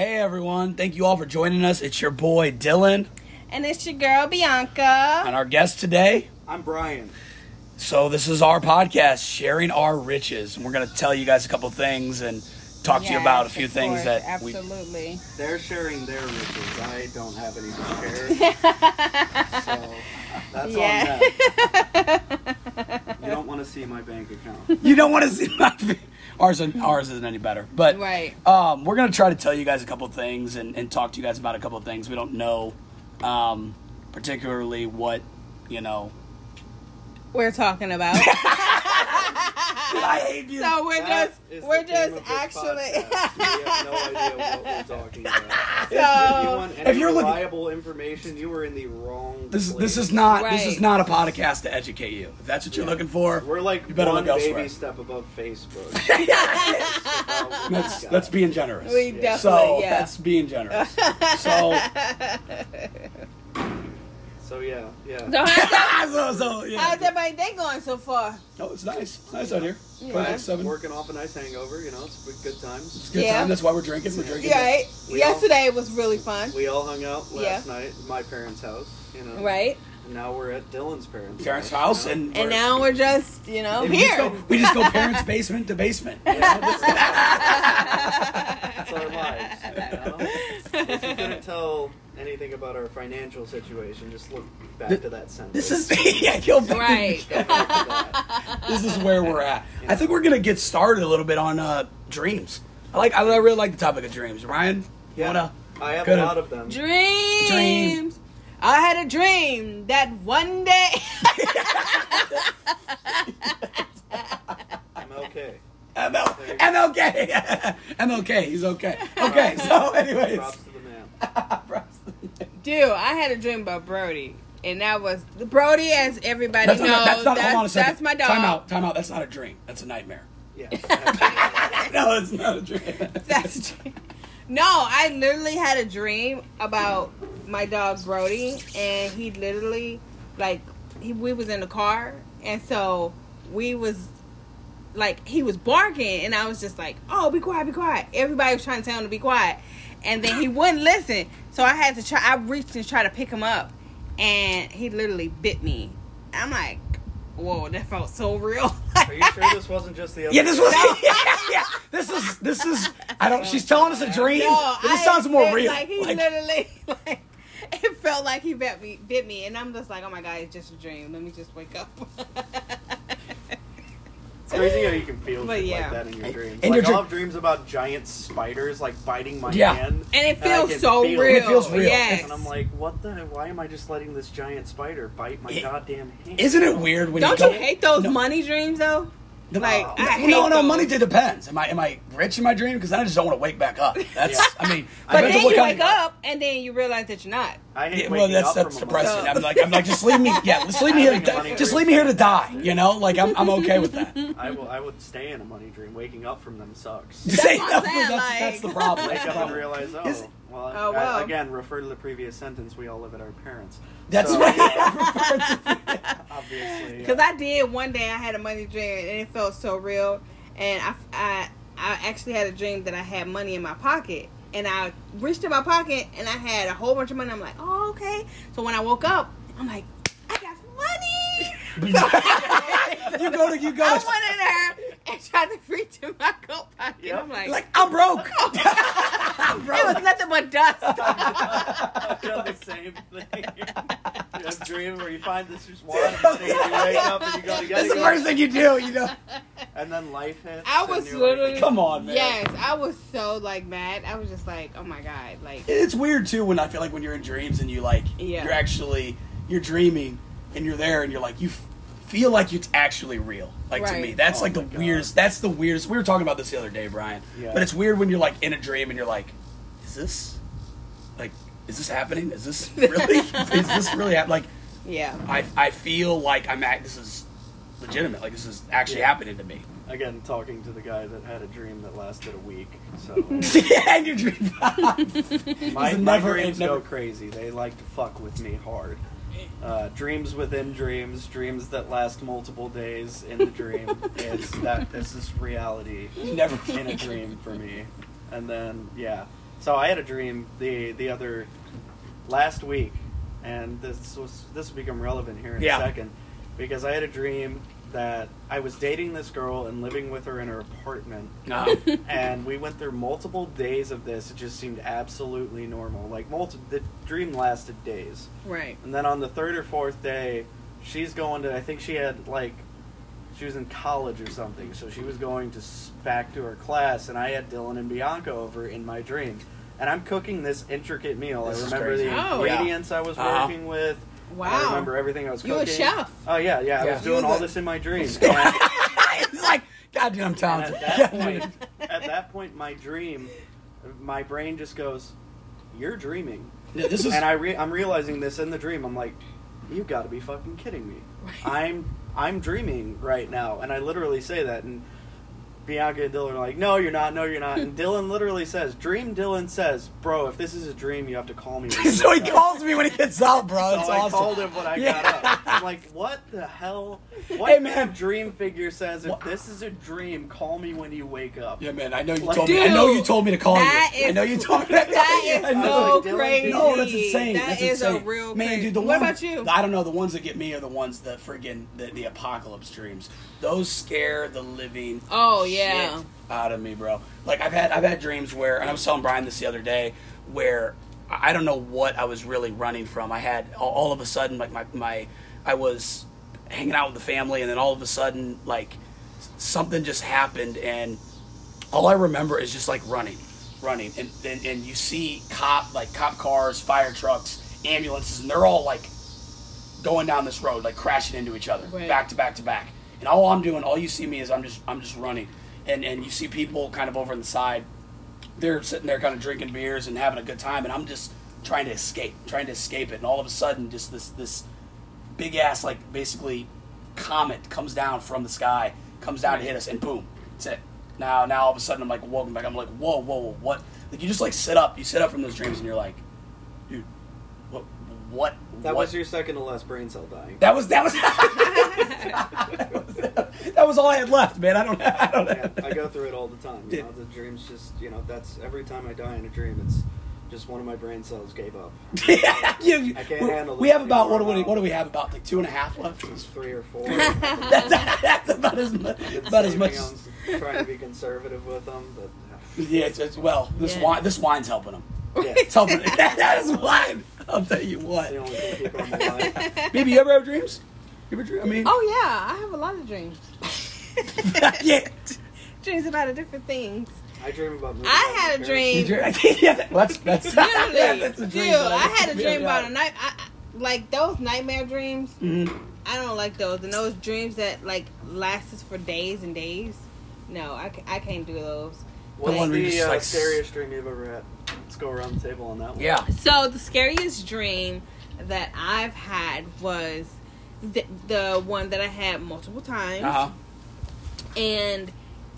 Hey everyone, thank you all for joining us. It's your boy Dylan And it's your girl Bianca. and our guest today. I'm Brian. So this is our podcast, sharing our riches, and we're gonna tell you guys a couple things and talk to you about a few of thing course, that we. absolutely. They're sharing their riches. I don't have any to share. so that's Yeah. on them. You don't want to see my bank account. You don't want to see my. Ours, ours isn't any better, but Right. um, we're gonna try to tell you guys a couple things and, and talk to you guys about a couple of things we don't know, um, particularly what you know. We're talking about. I hate you. so we're That just we're just actually podcast. We have no idea what we're talking about. if you so want any If you're looking- reliable information, you were in the wrong. This is place. this is not this is Right. not a podcast to educate you. If that's what you're Yeah. looking for, We're like You better one look baby elsewhere. step above Facebook. that's that's being generous. we Yeah. so yeah. that's being generous. so So yeah, yeah. so how's, so, so yeah. how's everybody day going so far? Oh, it's nice. It's nice out here. Yeah. Project seven. Working off a nice hangover, you know, it's a good times. It's a good Yeah. time. That's why we're drinking. We're drinking. Right. We all- Yesterday was really fun. We all hung out last Yeah. night at my parents' house, you know. Right. And now we're at Dylan's parents' Parents' house, you know? and And we're- now we're just, you know, we just, here. go, we just go parents' basement to basement. you know? That's our lives. You know? if you couldn't tell anything about our financial situation, just look back Th- to that sentence. This is yeah, go back. Right. Go back to that. This is where we're at. I think we're gonna get started a little bit on uh, dreams. I like. I really like the topic of dreams. Ryan, you Yeah. wanna? I have Good. a lot of them. Dreams. Dreams. I had a dream that one day. I'm okay. ML, MLK, MLK. He's okay. Okay. So, anyways, Props to the man. Dude, I had a dream about Brody. And that was Brody, as everybody that's knows. not. That's not. that's, hold on a second. that's my dog. Time out. Time out. That's not a dream. That's a nightmare. Yeah. No, it's not a dream. That's no, I literally had a dream about my dog Brody, and he literally, like, he, we was in the car, and so we was, like, he was barking, and I was just like, "Oh, be quiet, be quiet." Everybody was trying to tell him to be quiet, and then he wouldn't listen. So I had to try. I reached and tried to pick him up, and he literally bit me. I'm like, "Whoa, that felt so real." Are you sure this wasn't just the other Yeah, this was. Yeah, yeah. This is. This is. I don't. She's telling us a dream. No, this sounds more real. Like he Like, literally, like, it felt like he bit me, bit me, and I'm just like, oh my god, it's just a dream. Let me just wake up. It's crazy how you can feel But shit yeah. like that in your dreams. In like your dream- I'll have dreams about giant spiders like biting my Yeah. hand. and it I feels can so feel real. It feels real. Yes. And I'm like, what the? Why am I just letting this giant spider bite my It- goddamn hand? isn't it weird when you Don't you you go, hate those No. money dreams though? No, Like, no, I hate no, no, those. money it depends. Am I am I rich in my dream? Because then I just don't want to wake back up. That's Yeah. I mean, But depends then you wake of- up and then you realize that you're not. I hate Yeah, well, waking that's up that's from a depressing. money- I'm like I'm like just leave me. Yeah, just leave me here. To Having die. Just leave me here to die. You know, like I'm I'm okay with that. I will. I would stay in a money dream. Waking up from them sucks. Say what that's, that's, like- that's the problem. Wake That's the up and realize, oh, Is- well, I- Oh, I- again, refer to the previous sentence. We all live at our parents. That's So, right. Obviously, Because yeah. I did one day. I had a money dream and it felt so real. And I, I, I actually had a dream that I had money in my pocket. And I reached in my pocket and I had a whole bunch of money. I'm like, oh, okay. So when I woke up, I'm like, I got money. you go to you go I to went in there and tried to reach in my coat pocket. Yep. I'm like, like I'm broke. I'm it broke. was nothing but dust. I've done the same thing. You have a dream where you find this just one thing, you wake up and you go to get That's the it, first thing you do. You know. and then life hits. I was literally- Like, Come on, man. yes, I was so like mad. I was just like, oh my god, like It's weird too when I feel like when you're in dreams and you like Yeah. you're actually you're dreaming and you're there and you're like you f- feel like it's actually real. Like to me, that's Oh like the God. weirdest. That's the weirdest. We were talking about this the other day, Brian. Yeah. But it's weird when you're like in a dream and you're like, is this like is this happening? Is this really? is this really happening? Like yeah. I I feel like I'm at this is legitimate. Like this is actually Yeah. happening to me. Again, talking to the guy that had a dream that lasted a week. So yeah, and your dream. my, my never- dreams never- go crazy. They like to fuck with me hard. Uh, dreams within dreams, dreams that last multiple days in the dream. it's that this is reality never in a dream for me. And then yeah, So I had a dream the the other last week, and this was this will become relevant here in Yeah. a second, because I had a dream that I was dating this girl and living with her in her apartment, Uh, and we went through multiple days of this. It just seemed absolutely normal. Like multi- the dream lasted days, Right. and then on the third or fourth day, she's going to. I think she had like. She was in college or something, so she was going to back to her class, and I had Dylan and Bianca over in my dream, and I'm cooking this intricate meal. This I remember crazy. the Oh. ingredients I was Uh-huh. working with. Wow. I remember everything I was You cooking. a chef. Oh yeah, yeah. I Yeah. was You doing was all a- this in my dream. it's like, goddamn And talented. at that point, at that point, my dream, my brain just goes, "You're dreaming," Yeah, this is and I re- I'm realizing this in the dream. I'm like, "You've got to be fucking kidding me! I'm I'm dreaming right now," and I literally say that, and Bianca and Dylan are like, "No, you're not. No, you're not." And Dylan literally says, "Dream." Dylan says, "Bro, if this is a dream, you have to call me." so he calls me when he gets out, bro. That's So It's I called him when I Yeah. got up. I'm like, what the hell? What Hey, man. dream figure says if What- this is a dream, call me when you wake up? Yeah, man. I know you Like- told me. I know you told me to call that you. I know you told me. That, That is I know. so Dylan, crazy. No, that's insane. That that's is insane. a real man, crazy. dude. The what one, about you? I don't know. The ones that get me are the ones that friggin' the, the apocalypse dreams. Those scare the living Oh, yeah. Shit out of me, bro. Like I've had I've had dreams where, and I was telling Brian this the other day, where I I don't know what I was really running from. I had all, all of a sudden like my my I was hanging out with the family, and then all of a sudden like something just happened, and all I remember is just like running, running, and and, and you see cop like cop cars, fire trucks, ambulances, and they're all like going down this road, like crashing into each other, Right. back to back to back. And all I'm doing, all you see me is I'm just I'm just running, and and you see people kind of over on the side, they're sitting there kind of drinking beers and having a good time, and I'm just trying to escape, trying to escape it, and all of a sudden, just this this big ass like basically comet comes down from the sky, comes down to hit us, and boom, that's it. Now, now all of a sudden I'm like woken back. I'm like, whoa, whoa, whoa, what? Like you just like sit up, you sit up from those dreams, and you're like, what, what? That what? was your second to last brain cell dying. That was that was that was, that was all I had left, man. I don't I don't Yeah, I go through it all the time. You Yeah. know, the dreams just, you know, that's every time I die in a dream, it's just one of my brain cells gave up. yeah, you- I can't we- handle We have about what do we what do we have about like two and a half left? It's three or four. that's, that's about as much. About as saving much. them, trying to be conservative with them, but Yeah, it's, it's well. This Yeah. wine this wine's helping them. yeah, It's helping. that is wine. I'll tell you what. the only thing keeping them alive. Maybe you ever have dreams? You ever dream? I mean, Oh yeah, I have a lot of dreams. yeah. dreams about a different things. I dream about. I had a dream. You dream- yeah, that- that's that's Literally, that's a dude, dream. I had a dream about a night. I, I- like those nightmare dreams. Mhm. I don't like those, and those dreams that like lasts for days and days. No, I, ca- I can't do those. What's one where you the just, uh, like, scariest dream you've ever had? Let's go around the table on that one. Yeah. So the scariest dream that I've had was the, the one that I had multiple times, Uh huh. and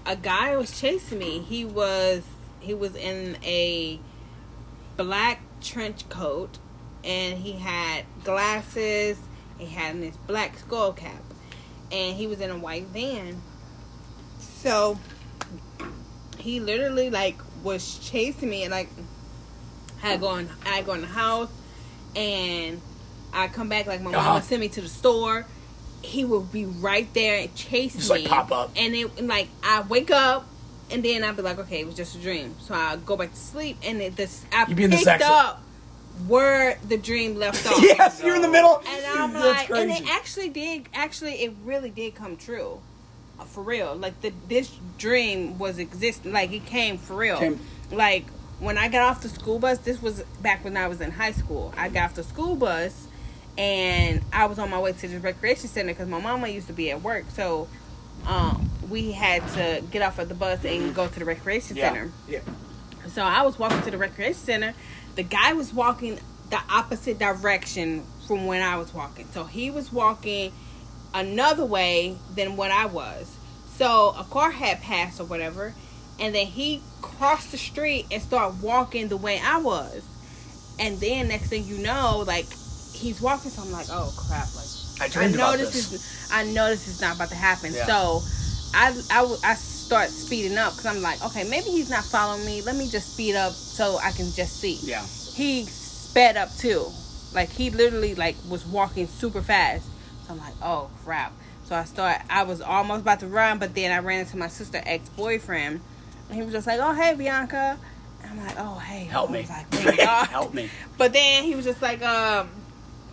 a guy was chasing me. He was he was in a black trench coat, and he had glasses. He had this black skull cap, and he was in a white van. So he literally like was chasing me, and like I go in, I go in the house, and I come back like my Uh-huh. mama sent me to the store. He would be right there and chase Just, me, like, pop up. and it and, like I wake up. And then I'd be like, okay, it was just a dream. So I go back to sleep, and it, this I You picked up where the dream left off. yes, you're in the middle. And I'm That's like, and crazy. it actually did. Actually, it really did come true, for real. Like the this dream was existing. Like it came for real. Came- Like when I got off the school bus. This was back when I was in high school. I got off the school bus, and I was on my way to the recreation center because my mama used to be at work. So, um, we had to get off of the bus and go to the recreation Yeah. center. Yeah. So I was walking to the recreation center. The guy was walking the opposite direction from when I was walking. So he was walking another way than what I was. So a car had passed or whatever, and then he crossed the street and started walking the way I was. And then next thing you know, like he's walking, so I'm like, oh crap! Like I dreamed know this, this. is I know this is not about to happen. Yeah. So I start speeding up because I'm like, okay, maybe he's not following me. Let me just speed up so I can just see. Yeah. He sped up too. Like he literally like was walking super fast. So I'm like, oh crap. So I start. I was almost about to run, but then I ran into my sister ex boyfriend, and he was just like, oh hey Bianca. And I'm like, oh hey. Help me. was like. Help me. But then he was just like, um,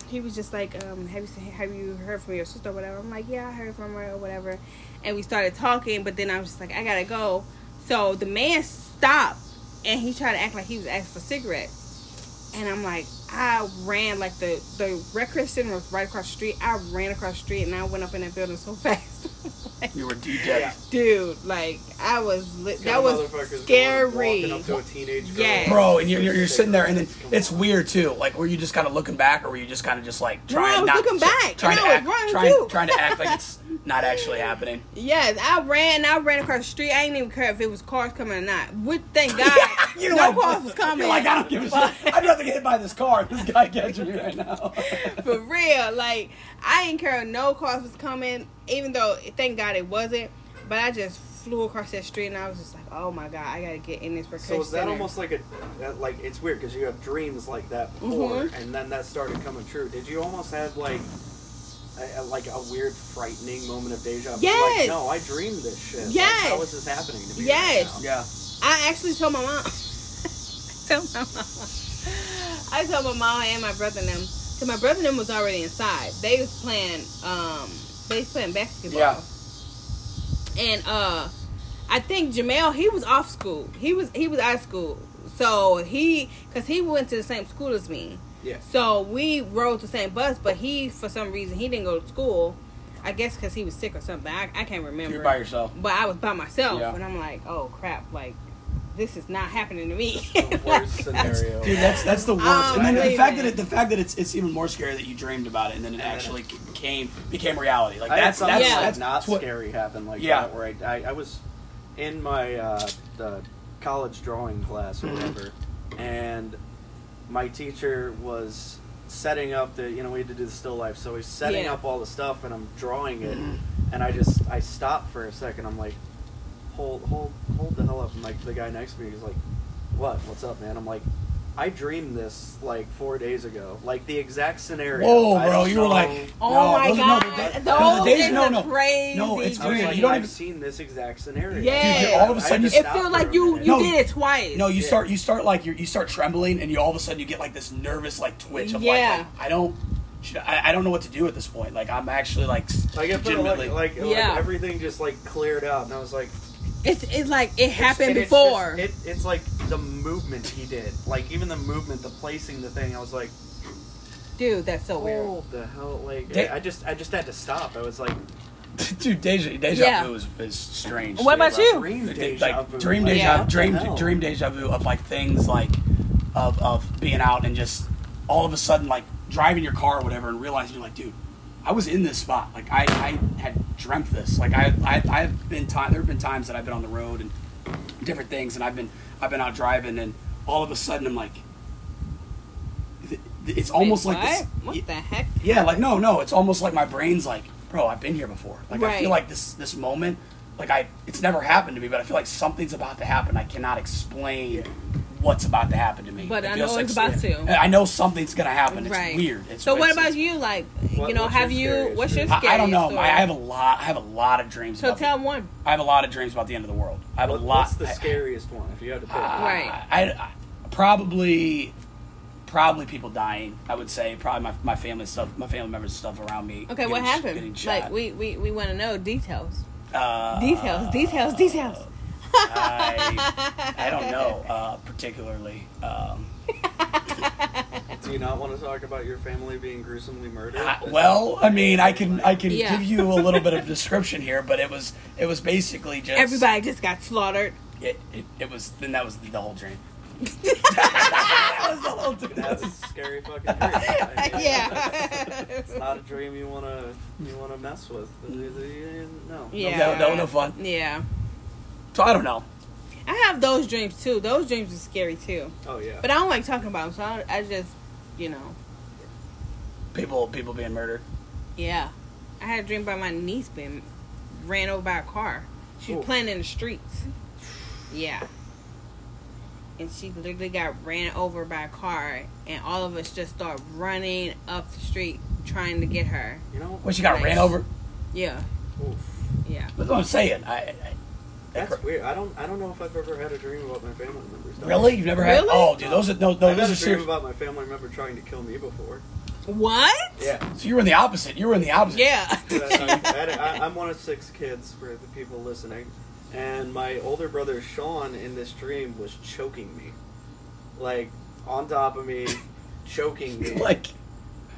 he was just like, um, have you seen, have you heard from your sister or whatever? I'm like, yeah, I heard from her or whatever. And we started talking, but then I was just like, I gotta go. So the man stopped and he tried to act like he was asking for cigarettes. And I'm like, I ran like the the recreation center was right across the street. I ran across the street and I went up in that building so fast. Like, You were deep dead. Yeah. Dude, like I was li- that was scary. going- up to a teenage girl. Yes. Bro, and you're, you're, you're sitting there, and then it's weird too. Like, were you just kind of looking back, or were you just kind of just like No, trying I was not looking back, trying and to act, trying, trying to act like it's not actually happening? Yes, I ran. I ran across the street. I didn't even care if it was cars coming or not. Which, thank God, You're no like, cars was coming. You're like, I don't give a shit. I'd rather get hit by this car. This guy catching me right now. For real, like I didn't care. if No cars was coming, even though thank God it wasn't. But I just flew across that street, and I was just like, "Oh my God, I gotta get in this recreation So is that center. almost like a that, like it's weird because you have dreams like that before, Mhm. and then that started coming true. Did you almost have like a, a- like a weird, frightening moment of deja vu? Yes. Like, no, I dreamed this shit. Like, Yes. how is this happening to me? Yes. Right Yeah. I actually told my mom. told my mom. I told my mom and my brother and them. Cause my brother and them was already inside. They was playing. Um, they was playing basketball. Yeah. And uh, I think Jamel he was off school. He was he was out of school. So he, cause he went to the same school as me. Yeah. So we rode the same bus, but he for some reason he didn't go to school. I guess because he was sick or something. I, I can't remember. You're by yourself. But I was by myself, Yeah. and I'm like, oh crap, like this is not happening to me. The worst scenario. Dude, that's that's the worst. Oh, and then the fact that it, the fact that it's it's even more scary that you dreamed about it and then it actually became became reality. Like I had that's something that's, Yeah. that's not that's what, scary happen like Yeah. that. Where I, I, I was in my uh, the college drawing class or whatever, and my teacher was setting up the you know we had to do the still life, so he's setting Yeah. up all the stuff, and I'm drawing it, Mhm. and I just I stopped for a second. I'm like, hold hold hold the hell up, and like the guy next to me is like, what what's up, man? I'm like. I dreamed this like four days ago, like the exact scenario. Whoa, I bro! don't You were like, oh no, my those, god, No, the, those no, the days, days no, are no, crazy. No, it's I was weird. like, You don't I've even- seen this exact scenario. Yeah. Dude, all of a I sudden you- to It feels like you you No. did it twice. No, you Yeah. start you start like you you start trembling and you all of a sudden you get like this nervous like twitch of Yeah. like, like I don't I, I don't know what to do at this point. Like I'm actually like Like legitimately like, like, Yeah. like everything just like cleared out, and I was like, It's it's like it it's- happened and it's before. just- it, it's like the movement he did, like even the movement, the placing the thing. I was like, Dude, that's so weird. the hell! Like Da- I just, I just had to stop. I was like, dude deja deja Yeah. vu is, is strange. What about you? dream Like, deja vu. dream Like, deja Yeah. what the dream hell? dream deja vu of like things like of of being out and just all of a sudden like driving your car or whatever and realizing you're like dude I was in this spot like I, I had dreamt this like I, I I've been time there have been times that I've been on the road and different things and I've been I've been out driving and all of a sudden I'm like it's almost Wait, like this what? What the heck? yeah, like no, no. It's almost like my brain's like, bro, I've been here before. Like I feel like this this moment, like I, it's never happened to me, but I feel like something's about to happen. I cannot explain what's about to happen to me. But It I feels know like it's about so- to. I know something's gonna happen. It's Right. weird. It's, So what about you? Like, What- you know, have you? What's your dream? scariest I, I don't know. Story? I have a lot. I have a lot of dreams. so about tell the, one. I have a lot of dreams about the end of the world. I have What- a lot. What's the I- scariest one? If you had to pick, Uh, Right. I, I probably probably people dying. I would say probably my, my family stuff, my family members stuff around me. Okay, what getting sh- happened? Like, we we, we want to know details. Uh, Details, details, details. I, I don't know uh, particularly. Um, do you not want to talk about your family being gruesomely murdered? I- well, I mean, I can I can Yeah. give you a little bit of description here, but it was it was basically just Everybody just got slaughtered. It, it, it was then that was the whole dream. That was the whole dream. That's a scary fucking dream. I mean, yeah. It's not a dream you wanna you wanna mess with. No. yeah. No, no, no fun. Yeah. So I don't know. I have those dreams too. Those dreams are scary too. Oh yeah. But I don't like talking about them, so I, I just, you know, People people being murdered. yeah. I had a dream about my niece being ran over by a car. She was Ooh. playing in the streets. Yeah. And she literally got ran over by a car, and all of us just start running up the street trying to get her. You know, When she got Nice. ran over. Yeah, Oof. yeah. That's what I'm saying. I, I, that's weird. I don't. I don't know if I've ever had a dream about my family members. dying. really? You've never had? Really? Oh, dude, those are no, no I've had those a are dream serious. about my family member trying to kill me before. What? Yeah. So you were in the opposite. You were in the opposite. Yeah. I, I, I'm one of six kids for the people listening, and my older brother Sean in this dream was choking me, like on top of me, choking me. like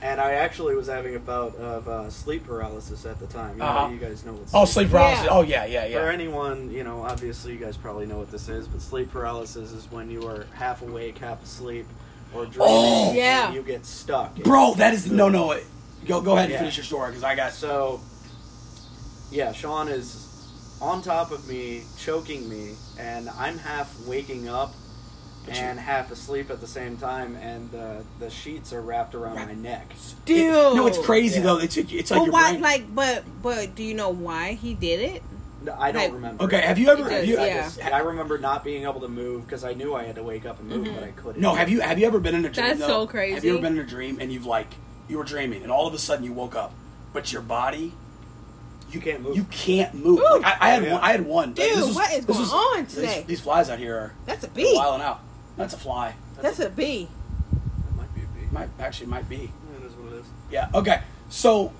and I actually was having a bout of uh, sleep paralysis at the time. You, Uh-huh. you guys know what. oh, sleep paralysis. Yeah. Oh yeah, yeah, yeah. For anyone, you know, obviously you guys probably know what this is, but sleep paralysis is when you are half awake, half asleep, or dreaming, Oh. Yeah. and you get stuck. Bro, that is no, no. Go, go ahead and finish your story because I got. So, yeah, Sean is on top of me, choking me, and I'm half waking up But you- and half asleep at the same time, and uh, the sheets are wrapped around Right. my neck. Dude. It- no, it's crazy Yeah. though. It's it's like but your why? brain. Like, but but do you know why he did it? No, I don't Like- remember. okay, have you ever? It Have does, you, I, yeah. just, I remember not being able to move because I knew I had to wake up and move, Mhm. but I couldn't. No, have you have you ever been in a dream? That's though? so crazy. Have you ever been in a dream and you've like you were dreaming and all of a sudden you woke up, but your body You can't move. you can't move. Like, I, I had Yeah. one. I had one. Dude, This was- what is this going was- on these- today? These, flies out here are That's a bee. wilding out. That's a fly. That's a bee. That might be a bee. Might actually might be. That is what it is. Yeah. Okay. So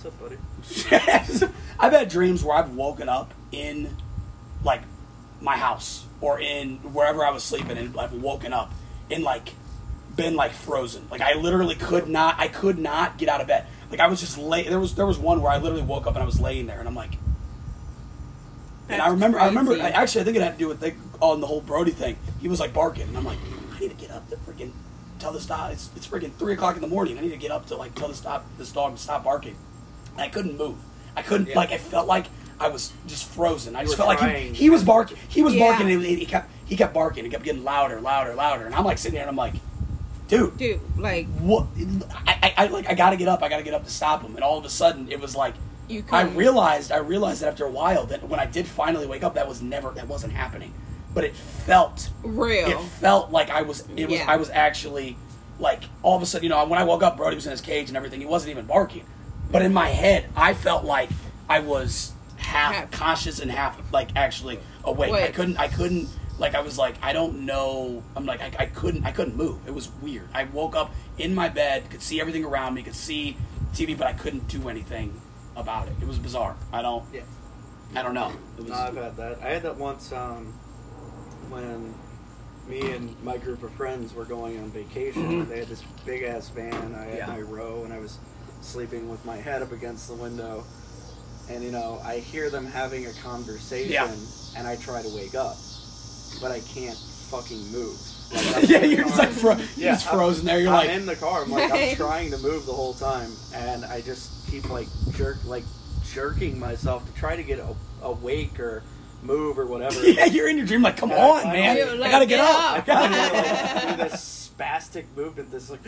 What's up, buddy? I've had dreams where I've woken up in like my house or in wherever I was sleeping and I've woken up and like been like frozen. Like I literally could not I could not get out of bed. Like I was just lay there was there was one where I literally woke up and I was laying there and I'm like and I That's remember I remember crazy. I, actually I think it had to do with the, on the whole Brody thing. He was like barking and I'm like, I need to get up to freaking tell this dog it's it's freaking three o'clock in the morning. I need to get up to like tell this stop this dog to stop barking. And I couldn't move. I couldn't Yeah. like I felt like I was just frozen. I just were felt like he, he was barking. He was Yeah. barking and he, he kept he kept barking. He kept getting louder, louder, louder. And I'm like sitting there and I'm like, dude, Dude, like what? I, I, I like I gotta get up. I gotta get up to stop him. And all of a sudden it was like you I couldn't. realized I realized that after a while that when I did finally wake up, that was never that wasn't happening. But it felt real. it felt like I was it was Yeah. I was actually like all of a sudden you know when I woke up Brody was in his cage and everything he wasn't even barking but in my head I felt like I was half, Half. conscious and half like actually awake I couldn't I couldn't like I was like I don't know I'm like I, I couldn't I couldn't move it was weird I woke up in my bed could see everything around me could see TV but I couldn't do anything about it it was bizarre I don't Yeah. I don't know it was No, I've had that. I had that once um, when me and my group of friends were going on vacation. Mhm. They had this big ass van. I had Yeah. my row, and I was sleeping with my head up against the window. And you know, I hear them having a conversation, Yeah. and I try to wake up, but I can't fucking move. Like, yeah you're just like fro- you're Yeah, just frozen there you're I'm like in the car. I'm like, I'm trying to move the whole time, and I just keep like jerk, like jerking myself to try to get a, awake or move or whatever. yeah, you're in your dream. Like, come Yeah, on, I man! know. You're I gotta get, get up. up. I I gotta get up. like do this spastic movement, this like,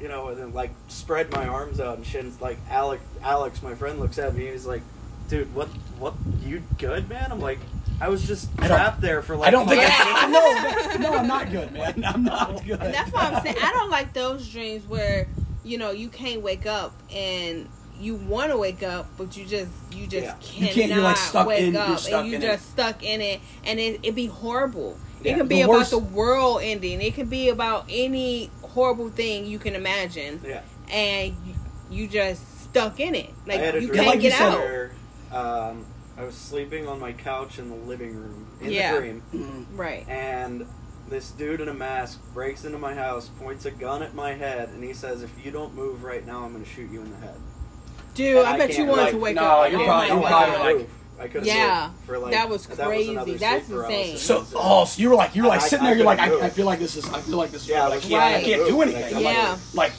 you know, and then like spread my arms out and shit. And like Alex, Alex, my friend, looks at me and he's like, "Dude, what, what, you good, man?" I'm like, "I was just I trapped there for like." I don't think. I, no, no, no, I'm not good, man. I'm not good. And that's why I'm saying I don't like those dreams where you know you can't wake up and you want to wake up, but you just you just Yeah. You cannot can't- you're, like, stuck wake in- you're up, stuck and you in it. just stuck in it, and it it be horrible. Yeah, It can the be worst- about the world ending. It can be about any horrible thing you can imagine, Yeah, and you, you just stuck in it. Like I had a you can't like you get said, out. where um, I was sleeping on my couch in the living room in Yeah. the dream. Right. and this dude in a mask breaks into my house, points a gun at my head, and he says, "If you don't move right now, I'm going to shoot you in the head." Dude, And I I bet you wanted like, to wake no, up. you're Oh probably- you're probably like- I could Yeah, for like that was another crazy. sleep That's insane. So, oh, so you were like, you were like I- sitting I there. You're like, I, I feel like this is. I feel like this is. Yeah, real. I like, can't. I can't do Move. anything. Like, Yeah. Like,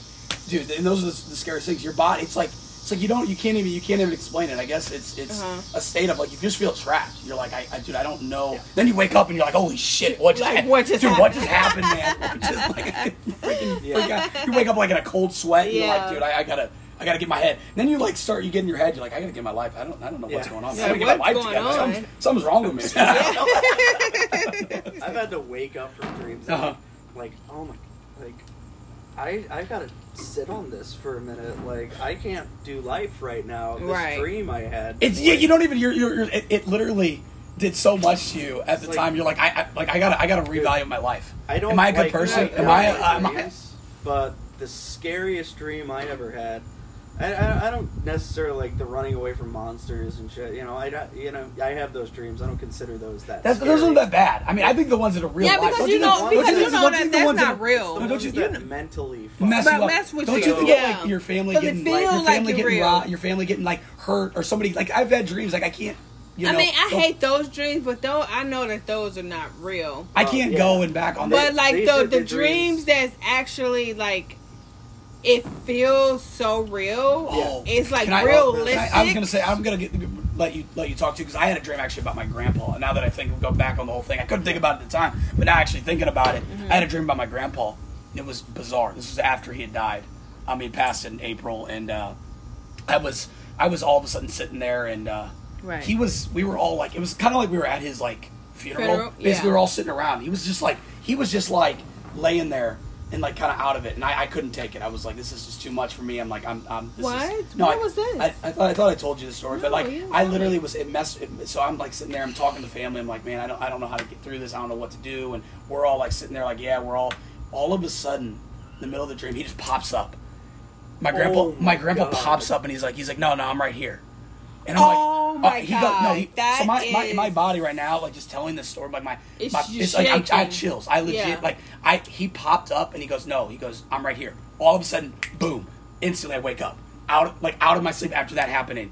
dude, and those are the, the scariest things. Your body. It's like. It's like you don't. You can't even. You can't even explain it. I guess it's. It's Uh-huh. a state of like you just feel trapped. You're like, I, I dude, I don't know. Yeah. Then you wake up and you're like, holy shit, what just, Like, happened? what just dude, what just happened, man? Just like freaking Yeah. freak out. You wake up like in a cold sweat. And You're like, dude, I, I gotta. I I gotta get my head. then you like start, you get in your head. You're like, I gotta get my life. I don't, I don't know what's Yeah. going on. Yeah, I gotta get my life together. on? Something's, something's wrong with me. I've had to wake up from dreams. Uh-huh. Like, oh my, like, I I gotta sit on this for a minute. Like, I can't do life right now. This Right. dream I had. It's yeah, you don't even. You're, you're, you're it, it literally did so much to you at the Like- time. You're like, I, I like I gotta I gotta reevaluate my life. I don't. Am I a good like person? night- Am I? night am I dreams, But the scariest dream I ever had. I, I, I don't necessarily like the running away from monsters and shit. You know, I don't- you know I have those dreams. I don't consider those that. that's, scary. those aren't that bad. I mean, I think the ones that are real. Yeah, because don't you know, because you you know don't that think that's not that- real. The don't ones you that think- mentally fuck mess you up. mess with Don't you. you think Yeah. of, like your family 'Cause it getting like your feels like family getting robbed, your family getting like hurt, or somebody like I've had dreams like I can't. You know, I mean, I go- hate those dreams, but though I know that those are not real. I Uh, can't yeah. go and back on But that. like the the the dreams dreams. that's actually like it feels so real. Oh, It's like can I- realistic. I, I was gonna say I'm gonna get, let you let you talk too because I had a dream actually about my grandpa. And now that I think go back on the whole thing, I couldn't think about it at the time, but now actually thinking about it, Mm-hmm. I had a dream about my grandpa. And it was bizarre. This was after he had died. Um, he passed in April, and uh, I was I was all of a sudden sitting there, and uh, Right. he was. We were all like, it was kind of like we were at his like funeral. Funeral? Basically, Yeah. we were all sitting around. He was just like he was just like laying there. And like kind of out of it, and I, I couldn't take it. I was like, "This is just too much for me." I'm like, "I'm, I'm." This What? Is, When I, was this? I, I thought I thought I told you the story, but like I literally was it messed. It, so I'm like sitting there, I'm talking to the family. I'm like, man, I don't I don't know how to get through this. I don't know what to do. And we're all like sitting there, like, yeah, we're all. All of a sudden, in the middle of the dream, he just pops up. My grandpa, Oh my my grandpa God. pops up and he's like, he's like, no, no, I'm right here. And I'm like, Oh like, my he goes- no, God, he, that so my, my is- my body right now, like just telling this story, like my, It's my it's like I'm, I have chills. I legit Yeah. like I he popped up and he goes, no, he goes, I'm right here. All of a sudden, boom! Instantly, I wake up out like out of my sleep after that happening.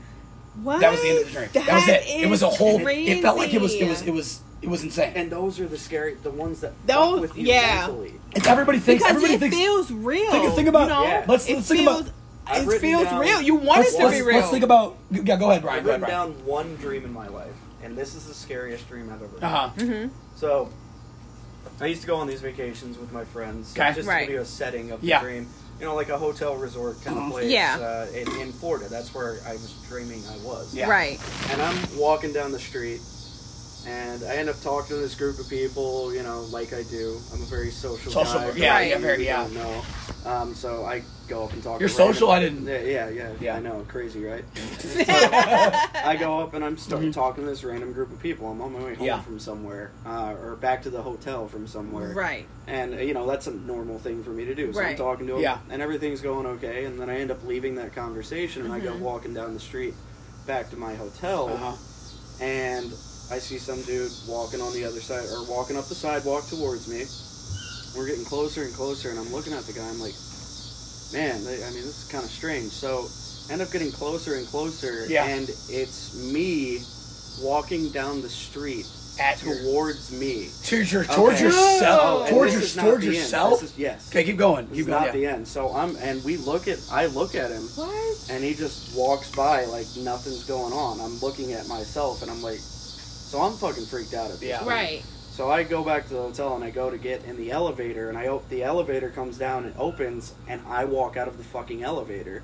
what? That was the end of the dream. That, was it. It was a is whole. It felt like it was. It was. It was. It was insane. And those are the scary, the ones that Those- fuck with you yeah. mentally. It's everybody thinks. because everybody it thinks. feels real. Think, think about. you know? Yeah. Let's it let's think feels, about. I've it feels down- real. You want it to be real. let's think about. Yeah, go ahead, Brian. I've Go ahead, written Brian. down one dream in my life, and this is the scariest dream I've ever Uh had. huh. hmm So, I used to go on these vacations with my friends, Okay. just Right. to give you a setting of the Yeah. dream. You know, like a hotel resort kind of place Yeah. uh, in, in Florida. That's where I was dreaming I was. Yeah. Right. And I'm walking down the street, and I end up talking to this group of people, you know, like I do. I'm a very social, Social, guy. for yeah, those yeah, very, yeah. don't know. Um, so I go up and talk. You're to random- social? I didn't- Yeah, yeah, yeah, Yeah. I know, crazy, right? I go up and I'm start Mhm. talking to this random group of people. I'm on my way home Yeah. from somewhere, uh, or back to the hotel from somewhere. Right. And uh, you know that's a normal thing for me to do. So I'm Right. talking to them, Yeah. and everything's going okay. And then I end up leaving that conversation, and I go Mhm. walking down the street back to my hotel, Uh-huh. and I see some dude walking on the other side, or walking up the sidewalk towards me. We're getting closer and closer, and I'm looking at the guy. I'm like, man, I I mean, this is kind of strange. So, end up getting closer and closer, Yeah. and it's me walking down the street At your, towards me. towards, your, towards Okay. yourself. Oh, towards your, towards end. yourself. Is- yes. Okay, keep going. This Keep is going. not yeah. the end. So I'm, and we look at, I look at him, What? and he just walks by like nothing's going on. I'm looking at myself, and I'm like, so I'm fucking freaked out at this. Yeah. point. Right. So I go back to the hotel and I go to get in the elevator, and I hope the elevator comes down and opens, and I walk out of the fucking elevator.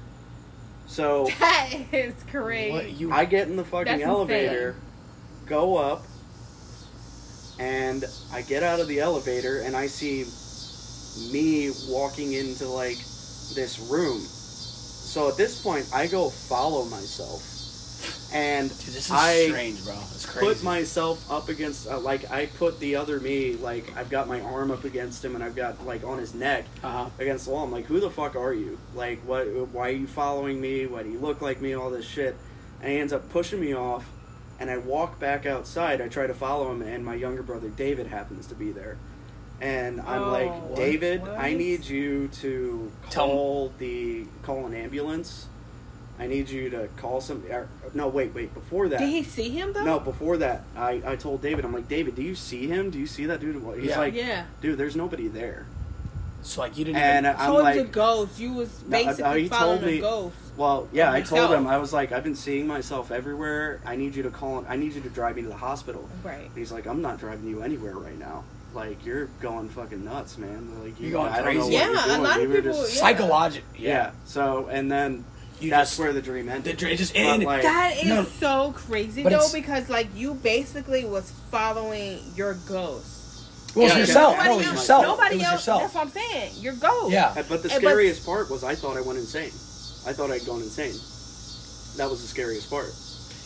So That is crazy. What you? I get in the fucking That's elevator, go up, and I get out of the elevator, and I see me walking into like this room. So at this point, I go follow myself, and Dude, this is I strange, bro. It's crazy. put myself up against uh, like I put the other me like I've got my arm up against him and I've got like on his neck Uh-huh. against the wall. I'm like, who the fuck are you? Like, what? Why are you following me? Why do you look like me? All this shit. And he ends up pushing me off, and I walk back outside. I try to follow him, and my younger brother David happens to be there. And I'm Oh, like. David, What? I need you to Tell call the call an ambulance. I need you to call some. Or, no, wait, wait. Before that, Did he see him though? no, before that, I, I told David, I'm like, David, do you see him? Do you see that dude? He's Yeah. like, Yeah. dude, there's nobody there. So like you didn't. And even, I'm so it's a ghost. You was No, uh, basically he following told me- a ghost. well, yeah, I told him, I was like, I've been seeing myself everywhere. I need you to call, I need you to drive me to the hospital. Right. And he's like, I'm not driving you anywhere right now. Like, you're going fucking nuts, man. Like, you, You're going I don't know crazy. what Yeah, you're a lot of people- just- yeah. psychological. yeah. So, and then you that's just where the dream the dream just But, ended. like- That is No. so crazy But though, because like you basically was following your ghost. well, it's Yeah, yourself. nobody No, it was else- yourself. Nobody it was else. yourself. That's what I'm saying. Your ghost. Yeah. But the And but- scariest part was I thought I went insane. I thought I'd gone insane. That was the scariest part.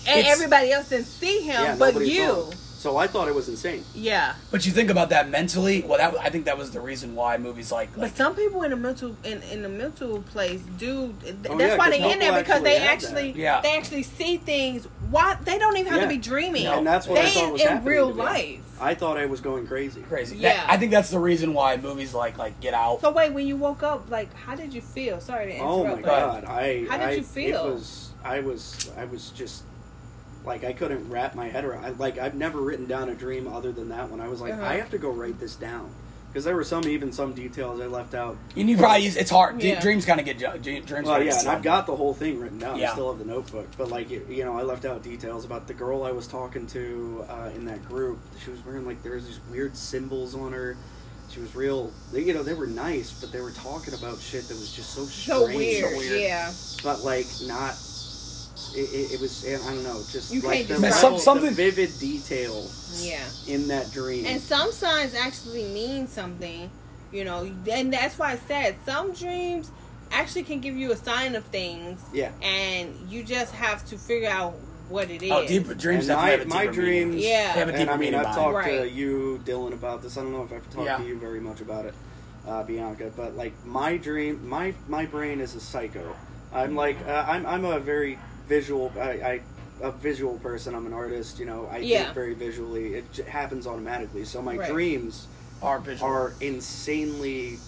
And It's- everybody else didn't see him, yeah, but you. saw him. So I thought it was insane. Yeah. But you think about that mentally. Well, that I think that was the reason why movies like like But some people in a mental in, in the mental place do. th- Oh, that's yeah, why 'cause they in there because they actually actually have that. they actually see things. Why they don't even have Yeah. to be dreaming. No. And that's what I they thought was in happening real to me. life. I thought I was going crazy. crazy. Yeah. That- I think that's the reason why movies like like Get Out. So wait, when you woke up, like, how did you feel? Sorry to oh interrupt. Oh my but- god! I How did I, you feel? It was I was I was just like I couldn't wrap my head around. I, like I've never written down a dream other than that one. I was like Uh-huh. I have to go write this down because there were some even some details I left out. And you probably use, it's hard. D- Yeah. Dreams kind of get ju- dreams. Well, kinda yeah, get and I've got the whole thing written down. Yeah. I still have the notebook, but like you, you know, I left out details about the girl I was talking to uh, in that group. She was wearing like there was these weird symbols on her. She was real. They, you know, they were nice, but they were talking about shit that was just so So strange, weird, so weird. yeah. But like not. It, it, it was. I don't know. Just You like can't the, describe level- it. Something- the vivid detail Yeah. in that dream. And some signs actually mean something, you know, and that's why I said some dreams actually can give you a sign of things, yeah. and you just have to figure out what it is. Oh, deeper dreams. And definitely my, have a my deeper meaning. dreams. Yeah. Have a and I mean, meaning I've behind it. talked to you, Dylan, about this. I don't know if I've talked Yeah. to you very much about it, uh, Bianca. But like my dream, my my brain is a psycho. I'm like uh, I'm I'm a very visual. I, I a visual person. I'm an artist. You know, I Yeah. think very visually. It j- happens automatically. So my Right. dreams Are visual. are insanely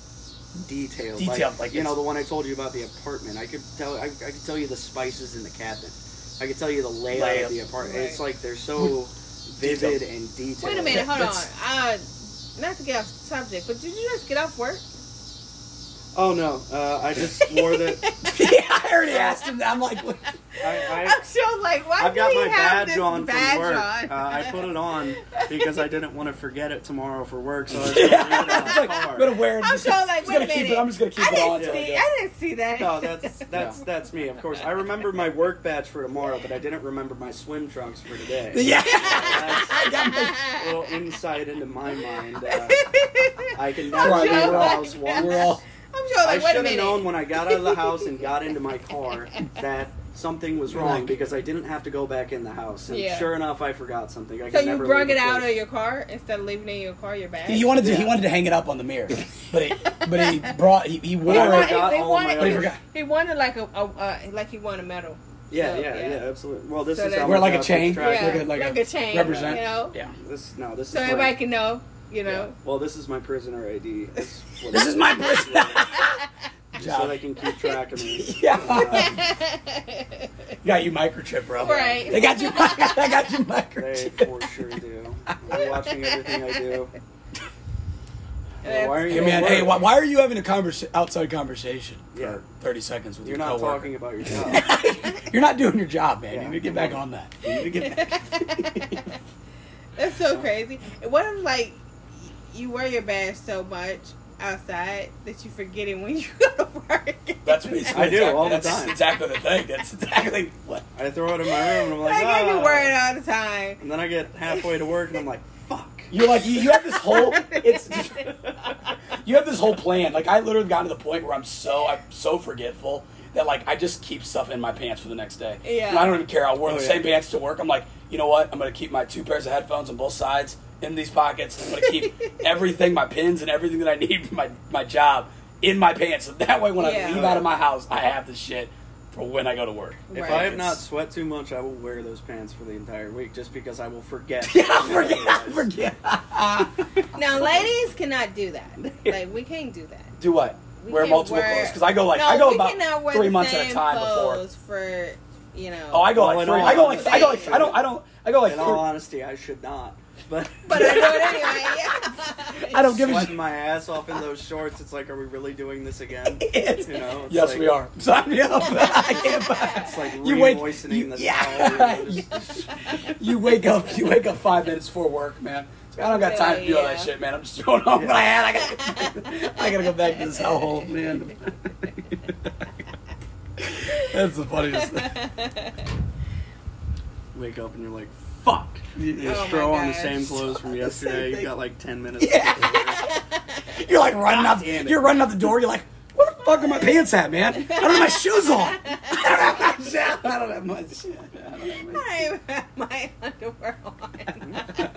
detailed. Detailed, like, like you know the one I told you about the apartment. I could tell I, I could tell you the spices in the cabinet. I could tell you the layout Layout. of the apartment. Right. It's like they're so vivid and detailed. Wait a minute, hold on. That's- Uh, not to get off subject, but did you just get off work? Oh no, uh, I just swore that yeah, I already asked him that. I'm like, what? I, I'm sure, like, why I, I've do got he my have badge this on badge from work. on? Uh, I put it on because I didn't want to forget it tomorrow for work. So I was gonna Yeah, leave it in the it's like, car. I'm gonna wear it. I'm just, sure, like, just wait a gonna keep minute. it. I'm just gonna keep I it didn't on. till I see. go. I didn't see that. No, that's that's Yeah. that's me. Of course, I remember my work badge for tomorrow, but I didn't remember my swim trunks for today. Yeah. That's got my- little insight into my mind. Uh, I can That's never right, leave we're the all- house once. We're all. I'm sure, like, wait a should have known when I got out of the house and got into my car that something was wrong Like- because I didn't have to go back in the house. And Yeah. sure enough, I forgot something. I So could you never brung leave it the out place. of your car instead of leaving it in your car, your bag. He wanted to. He Yeah. wanted to hang it up on the mirror, but he, but he brought. He, he wore I wanted- it. forgot all wanted- my But he other- forgot. He wanted like a, a uh, like he won a medal. Yeah, So, yeah, yeah. yeah, absolutely. Well, this So is that- how Wear my like a job chain. keeps track. Yeah. Like a, like like a, a chain, Represent. you know? Yeah. This no, this So is everybody my, can know, you yeah. know. Well, this is my prisoner ID. This, what This it is my person. so they can keep track of me. yeah. Uh, got you microchip, bro. Right. They got you. I got you they microchip. for sure do. They're watching everything I do. That's- why are you Hey man, hey, why, why are you having a conversa- outside conversation Yeah. for 30 seconds with You're your not coworker? talking about your job. You're not doing your job, man. Yeah. You need to get back on that. You need to get back. That's so crazy. What if like you wear your badge so much outside that you forget it when you go to work? That's basically I do, exactly, all the that's time. exactly the thing. That's exactly what. I throw it in my room and I'm like, Like I can wear it all the time. And then I get halfway to work and I'm like, fuck. You're like you, you have this whole it's you have this whole plan. Like I literally got to the point where I'm so I'm so forgetful that like I just keep stuff in my pants for the next day. Yeah. And I don't even care. I wore Oh, the yeah. same pants to work. I'm like, you know what? I'm gonna keep my two pairs of headphones on both sides in these pockets. I'm gonna keep everything, my pins and everything that I need for my my job in my pants. So that way, when Yeah. I leave out of my house, I have the shit for when I go to work. If Right. I have not sweat too much, I will wear those pants for the entire week just because I will forget. Yeah, I forget. I forget. Now, ladies cannot do that. Like we can't do that. Do what? We wear multiple wear- clothes because I go like no, I go about three months at a time before. clothes for you know. Oh, I go Well, like three. I go like I go like I don't I don't I go like In all honesty, I should not. But but I do it anyway. Yeah. I don't give a sweating shit. my ass off in those shorts. It's like, are we really doing this again? It's- You know, it's yes, like- we are. Sign me up. I can't. It's like you wake. re-moistening You, the yeah. towel. you, you wake up. You wake up five minutes before work, man. I don't got time to do all that shit, man. I'm just throwing off what I had. I gotta. I gotta go back to this hellhole, man. That's the funniest. Thing. Wake up and you're like, fuck. You just Oh throw on the same clothes from yesterday. You thing. got like 10 minutes. Yeah. You're like running out. damn it. You're running out the door. You're like, where the fuck are my pants at, man? I don't have my shoes on. I don't have my shit. I don't have my. I have my- I even have my underwear on.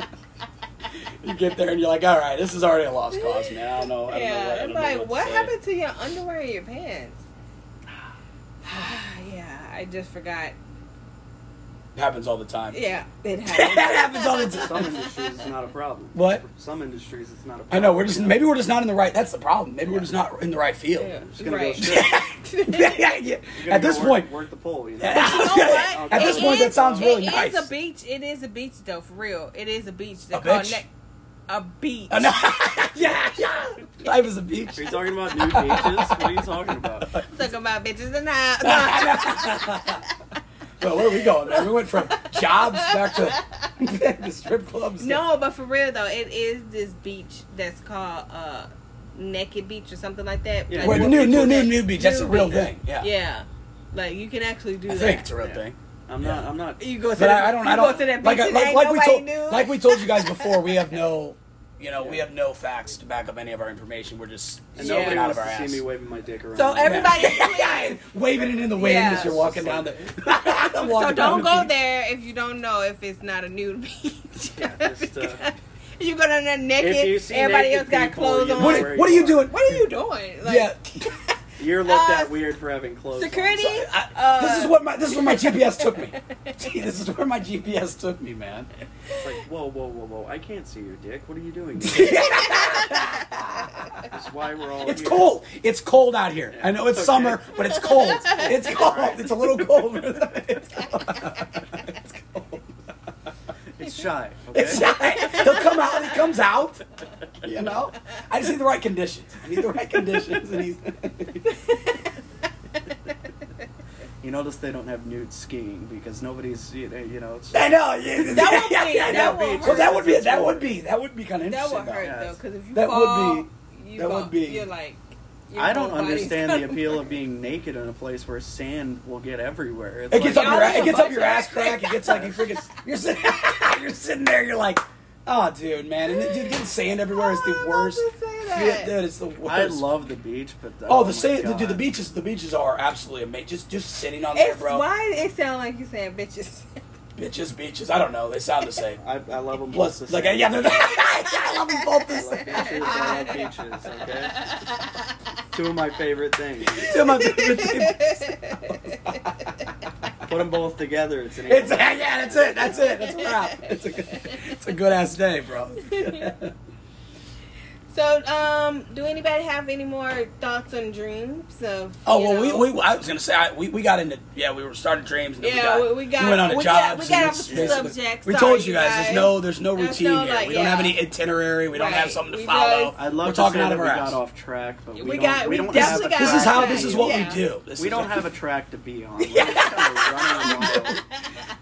You get there and you're like, all right, this is already a lost cause, man. I don't know. I don't know what, I yeah, don't I'm know like, what, what to say. happened to your underwear and your pants? yeah, I just forgot. It happens all the time. Yeah, it it happened. happens all the time. Some industries, it's not a problem. What? For some industries, it's not a problem. I know. We're just maybe we're just not in the right. That's the problem. Maybe we're just not in the right field. Yeah, Just gonna right. go yeah, yeah, yeah. You gotta At this work, point, work the pole. You know? You know what? At this It point, that sounds really it nice. is a beach. It is a beach, though, for real. It is a beach. They A call bitch? Ne- a beach. I know. yeah, yeah. Life is a beach. Are you talking about new beaches? What are you talking about? Talking about bitches and that. Well, where are we going, man? We went from jobs back to the strip clubs. No, but for real though, it is this beach that's called uh, Naked Beach or something like that. Yeah, Like, Wait, the What new, new, new, new beach. That's a real beach. thing. Yeah. yeah, like you can actually do I that. think it's a real Yeah. thing. I'm not. I'm not. You go to But the, I, I don't. I don't. go to that beach like, and like, like we told, knew. like we told you guys before, we have no, you know, we have no facts to back up any of our information. We're just And nobody speaking out of wants our to ass. see me waving my dick around. So everybody- Yeah. waving it in the wind Yeah. as you're walking down the. so walking down don't the go beach. there if you don't know if it's not a nude beach. Yeah, just, uh, you go down there naked. If you see everybody naked else got people, clothes on. What, what are you you doing? What are you doing? Like, yeah. You're looked Uh, at weird for having clothes. on. Security. So, I- uh, this is what my this is where my GPS took me. Gee, this is where my GPS took me, man. It's like, whoa, whoa, whoa, whoa! I can't see your dick. What are you doing? That's why we're all. It's here. cold. It's cold out here. I know it's Okay. summer, but it's cold. It's cold. It's a little cold. It's cold. It's cold. It's shy. Okay. It's He'll come out. He comes out. You know. I just need the right conditions. I need the right conditions, and he's. You notice they don't have nude skiing because nobody's. You know. You know it's, I know. Yeah, That would be- yeah, that yeah. would Well, that would be. That would be. That would be kind of interesting. That would though. hurt though, because if you That would fall, be- you that fall, would be- You're like. Your I don't understand the appeal of being naked in a place where sand will get everywhere. It's It gets like, up your Y'all it gets up your ass budget. crack. It gets like you freaking you're sitting you're sitting there. You're like, oh, dude, man, and dude, getting sand everywhere is Oh, the love worst. to say that. Shit, dude, it's the worst. I love the beach, but Oh, oh my the sand, God. dude, the beaches, the beaches are absolutely amazing. Just, just sitting on there, It's bro. why it sound like you saying bitches. Bitches, beaches. I don't know. They sound the same. I, I love them Plus, both. the like, same. yeah, they're, I love them both the I love same. beaches. I love beaches. Okay. Two of my favorite things. Two of my favorite things. Put them both together. It's an. It's yeah, that's it. That's it. That's a wrap. It's a good, it's a good ass day, bro. So, um, do anybody have any more thoughts on dreams of? Oh well, know- we, we I was gonna say I, we, we got into yeah we were started dreams and then Yeah, we, got, we- we went on to we got- jobs we got off the subject. We told you you guys, guys. there's no there's no There's routine no, here. like, we don't have any itinerary. We don't have something to We follow. just- I'd love We're to talking say out that of we our got off track, but we, We don't. got- we we don't definitely have a got This track. is how Okay, this is what yeah. we do. This We don't have a track to be on. We're just kind of running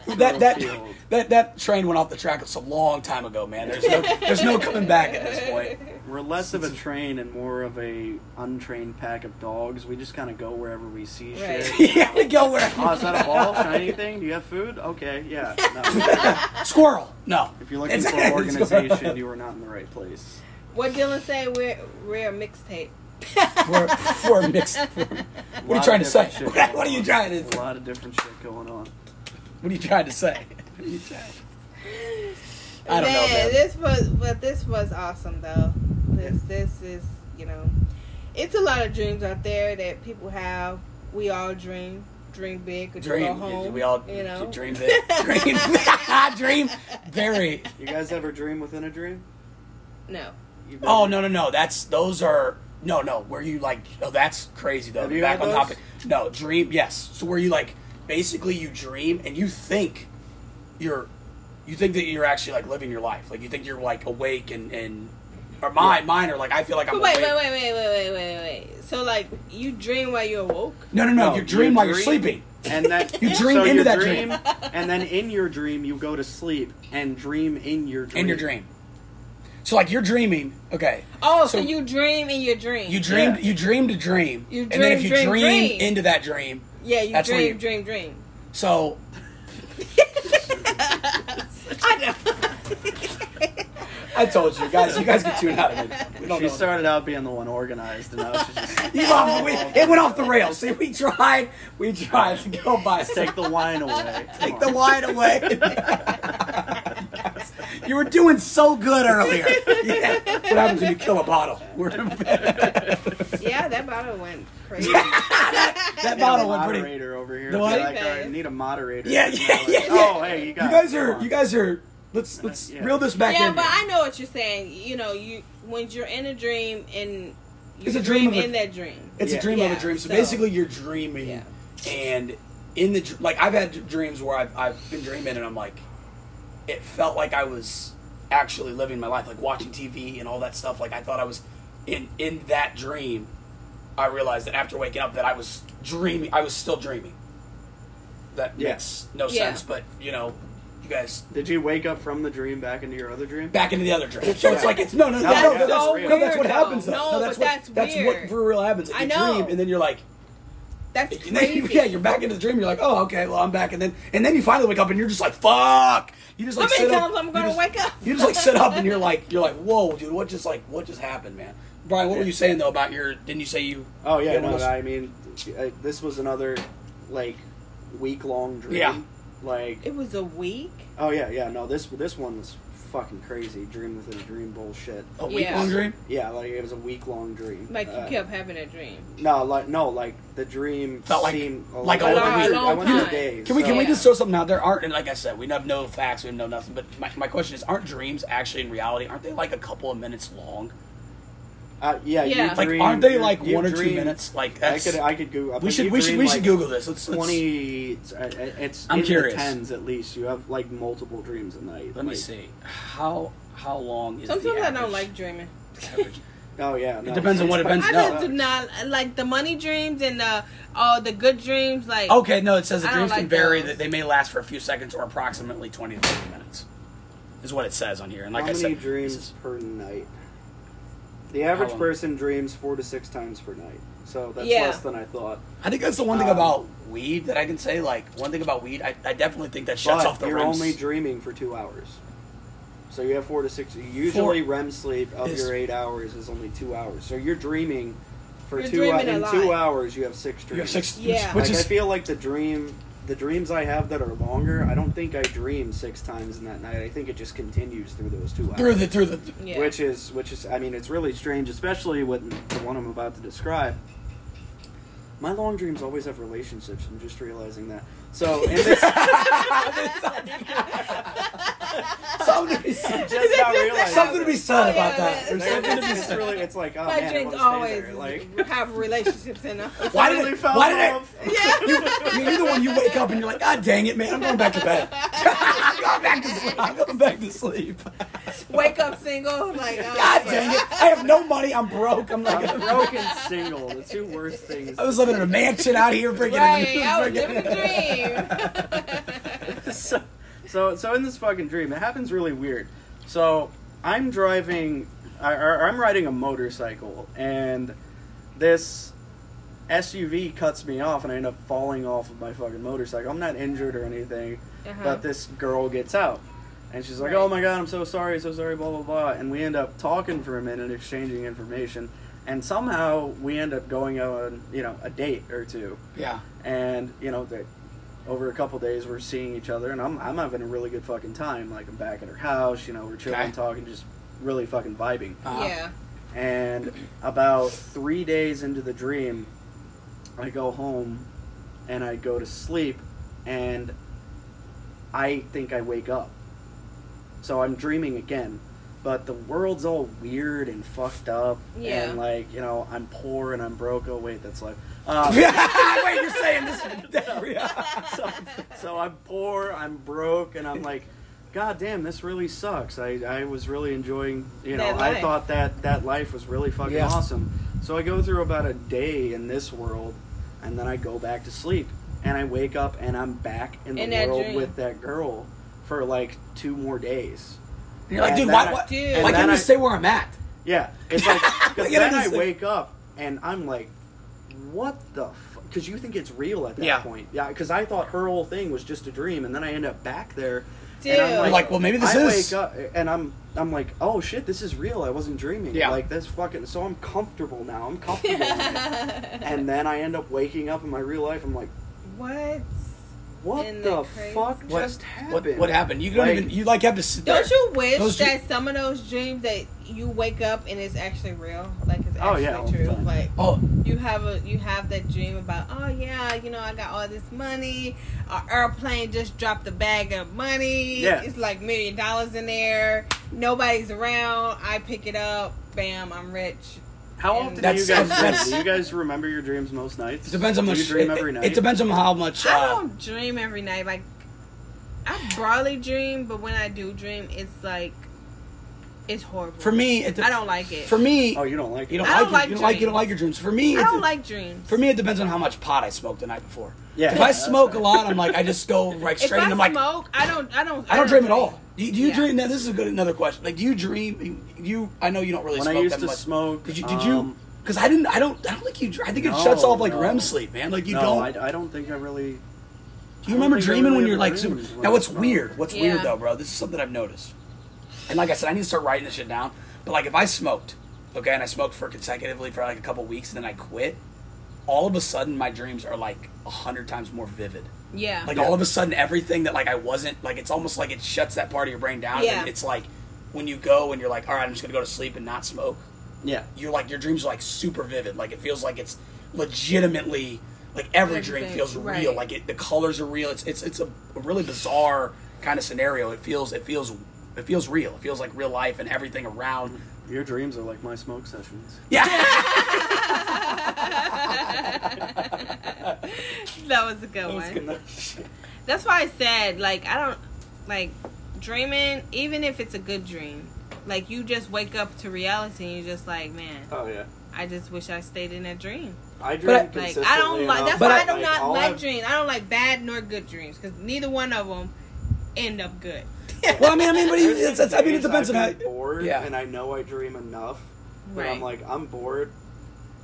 wild. that that, that that train went off the track a long time ago, man. There's no there's no coming back at this point. We're less of a train and more of a untrained pack of dogs. We just kind of go wherever we see Right. shit. yeah, we go where Oh, is that a ball? Shiny thing? Do you have food? Okay, yeah. No. squirrel. No, If you're looking It's- for an organization, you are not in the right place. What Dylan say? We're we're a mixtape. we're, we're mixed. What are you trying to say? different What are you on. trying A to? lot of different shit going on. What are you trying to say? What are you trying- I don't know, man. This was, but this was awesome though. This, this is, you know, it's a lot of dreams out there that people have. We all dream, dream big, or go Dream. home. We all you know, dream big. Dream. dream. Very. You guys ever dream within a dream? No, Oh never- no no no! That's those are no no. Where you like? Oh, that's crazy though. Have you Back had on those? topic. No dream. Yes. So where you like basically you dream and you think you're you think that you're actually like living your life. Like you think you're like awake and and or mine mine are like I feel like I'm but wait, awake. wait, wait, wait, wait, wait, wait, wait. So like, you dream while you're awoke? No no no! No, you dream while you're sleeping. And then You dream so into you that dream. and then in your dream you go to sleep and dream in your dream. In your dream. So like you're dreaming. Okay. Oh, so, So- you dream in your dream. You dreamed. Yeah. You dreamed a dream. You and then if you dream, dream, dream, dream. into that dream, Yeah, you That's dream, you- dream, dream. So I know. I told you guys, you guys get tuned out of it. We don't She know. started out being the one organized, and now she's just He's off, we, it went off the rails. See, we tried, we tried to go by. take the wine away. Come Take the wine away. you were doing so good earlier. Yeah. What happens when you kill a bottle. We're- yeah, that bottle went crazy. that Need a bottle went pretty. moderator over here. The what? Like, Okay. I need a moderator. Yeah, yeah, yeah, yeah. Oh, hey, you You guys. guys are, on. you guys are. Let's let's Yeah. reel this back yeah, in. Yeah, but here. I know what you're saying. You know, you when you're in a dream and you It's a dream dream a- in that dream. It's Yeah. a dream of a dream. So, so- basically, you're dreaming, Yeah. and in the like, I've had dreams where I've I've been dreaming, and I'm like, it felt like I was actually living my life, like watching TV and all that stuff. Like I thought I was in in that dream. I realized that after waking up, that I was dreaming. I was still dreaming. That Yeah. makes no Yeah. sense, but you know, you guys Did you wake up from the dream back into your other dream? back into the other dream. So it's like it's no, no, no, No, no, that's that's, real. no, that's what weird, happens. though. Though. No, that's but what that's that's weird. what for real happens. Like, I know. dream, and then you're like, That's and then you, crazy. yeah, you're back into the dream. You're like, oh, okay, well, I'm back, and then and then you finally wake up, and you're just like, fuck. You just How like many sit up. times I'm you gonna just- wake up? You just like sit up, and you're like, you're like, whoa, dude, what just like what just happened, man? Brian, what were you saying though about your? Didn't you say you? Oh yeah, you had no, of those- I mean, I, this was another like week long dream. Yeah. Like, It was a week. oh yeah, yeah, no, this this one was fucking crazy. Dream within a dream bullshit. a week Yeah. long dream. Yeah, like it was a week long dream. Like you Uh, kept having a dream. No, like no, like the dream Felt like- seemed like I a went long- through- long I went through time. days. Can we can so- we just throw something out there? Aren't and like I said, we have no facts, we know nothing. But my, my question is, aren't dreams actually in reality? Aren't they like a couple of minutes long? Uh, yeah, Yeah. You Like, aren't they like you one or two minutes? Like I that's. could I could Google. we should we should we should Google this. Let's, let's Twenty. It's, uh, it's I'm in curious. the tens at least. You have like multiple dreams a night. Let me Like, see. How how long is Sometimes the I don't like dreaming. average- Oh yeah. No, It depends on what it's- events- I No. just do not like the money dreams and the oh the good dreams. Like Okay, no, it says the I don't dreams can like vary. those. That they may last for a few seconds or approximately twenty to thirty minutes. Is what it says on here. And like How I many said, dreams is- per night? The average long? person dreams four to six times per night. So that's Yeah. less than I thought. I think that's the one thing Um, about weed that I can say. Like one thing about weed, I, I definitely think that shuts but off the you're REM only dreaming for two hours. So you have four to six. Usually, REM sleep of is- your eight hours is only two hours. So you're dreaming for You're two dreaming hours. a In two lot. hours, you have six dreams. You have six, Yeah. which like, is I feel like the dream, the dreams I have that are longer. I don't think I dream six times in that night. I think it just continues through those two hours. through the through the. yeah. Which is, which is, I mean, it's really strange, especially with the one I'm about to describe. My long dreams always have relationships. I'm just realizing that. So in this, something to be said. just now realizing Something to be said Oh, about yeah, that. There's It's, something to be said. really, it's like, oh my man, I dreams want to stay always there. Like, have relationships in them. Why did Finally it? Why did love. it? Yeah. You, you're the one you wake up and you're like, God dang it, man! I'm going back to bed. I'm going back to sleep. I'm going back to sleep. Wake up single, like oh, God dang it! I have no money. I'm broke. I'm like, I'm broke and single. The two worst things. I was living in a mansion out here, freaking. Right, I was freaking- living a dream. so, so, so in this fucking dream, it happens really weird. So I'm driving, I, I'm riding a motorcycle, and this SUV cuts me off, and I end up falling off of my fucking motorcycle. I'm not injured or anything, Uh-huh. but this girl gets out. And she's like, Right. "Oh my god, I'm so sorry, so sorry, blah blah blah." And we end up talking for a minute, exchanging information, and somehow we end up going on, you know, a date or two Yeah. and you know that over a couple days we're seeing each other and I'm, I'm having a really good fucking time like i'm back at her house you know we're chilling Okay. talking just really fucking vibing Uh-huh. yeah. and about three days into the dream i go home and i go to sleep and i think i wake up so i'm dreaming again but the world's all weird and fucked up Yeah. and like you know i'm poor and i'm broke oh wait that's life um, Wait, you're saying this? so, so I'm poor, I'm broke, and I'm like, God damn, this really sucks. I, I was really enjoying, you know, That I life. thought that that life was really fucking Yeah. awesome. So I go through about a day in this world, and then I go back to sleep, and I wake up and I'm back in the In that world dream. with that girl for like two more days. You're like, And dude, then why? I- why, Dude. why and can't then I I- stay where I'm at? Yeah, it's like 'cause You know then I this- wake up and I'm like, because you think it's real at that Yeah. point. Yeah, because I thought her whole thing was just a dream, and then I end up back there. Dude. And I'm You're like, well, maybe this I is- wake up and I'm I'm like, oh shit, this is real. I wasn't dreaming. Yeah. Like this fucking. So I'm comfortable now. I'm comfortable. in. And then I end up waking up in my real life. I'm like, what? what Isn't the fuck What- just What, happened? what happened? You don't Like- even. You like have to sit there. Don't you wish Those that dr- some of those dreams that you wake up and it's actually real, like it's Oh, actually yeah, true, like Oh, you have a you have that dream about oh yeah you know I got all this money, our airplane just dropped a bag of money, Yeah. it's like million dollars in there, nobody's around, I pick it up, bam, I'm rich. How And often do you guys that's- dream? Do you guys remember your dreams most nights? it depends on Do much. you dream it, every night? It depends on how much. I Uh, don't dream every night, like I broadly dream, but when I do dream, it's like it's horrible. for me, it de- I don't like it. For me, Oh, you don't like you it? don't I like, don't it. like you don't like you don't like your dreams. For me, I don't like dreams. For me, it depends on how much pot I smoked the night before. Yeah. If I smoke a lot, I'm like I just go right straight. If straight I into like smoke, I don't. I don't. I don't dream at all. Do you, do you Yeah. dream? Now this is a good another question. Like, do you dream? You, I know you don't really When I smoke used that to much. smoke, Did you? Did you? um, Because I didn't. I don't. I don't think you. I think it No, shuts off like no. REM sleep, man. Like you no, don't. I, I don't think I really. do you remember think I dreaming when you're like super? Now what's weird? What's weird though, bro? This is something I've noticed. And like I said, I need to start writing this shit down. But like if I smoked, okay, and I smoked for consecutively for like a couple weeks, and then I quit, all of a sudden my dreams are like a hundred times more vivid. Yeah. Like Yeah. all of a sudden, everything that like I wasn't like it's almost like it shuts that part of your brain down. Yeah. And it's like when you go and you're like, all right, I'm just gonna go to sleep and not smoke. Yeah. You're like your dreams are like super vivid. Like it feels like it's legitimately like every dream feels right. real. Like it, the colors are real. It's it's it's a, a really bizarre kind of scenario. It feels it feels it feels real. It feels like real life and everything around. Your dreams are like my smoke sessions. Yeah. that was a good one. That's why I said like I don't like dreaming, even if it's a good dream. Like you just wake up to reality and you're just like, man, Oh yeah. I just wish I stayed in that dream. I dream But I- Like consistently I don't like. That's But why I- I, do not all like I've- dreams. I don't like bad nor good dreams because neither one of them end up good. well, I mean, I mean, but There's it's, it's, I mean, it depends on how. I've been bored, Yeah. and I know I dream enough. But right. I'm like, I'm bored.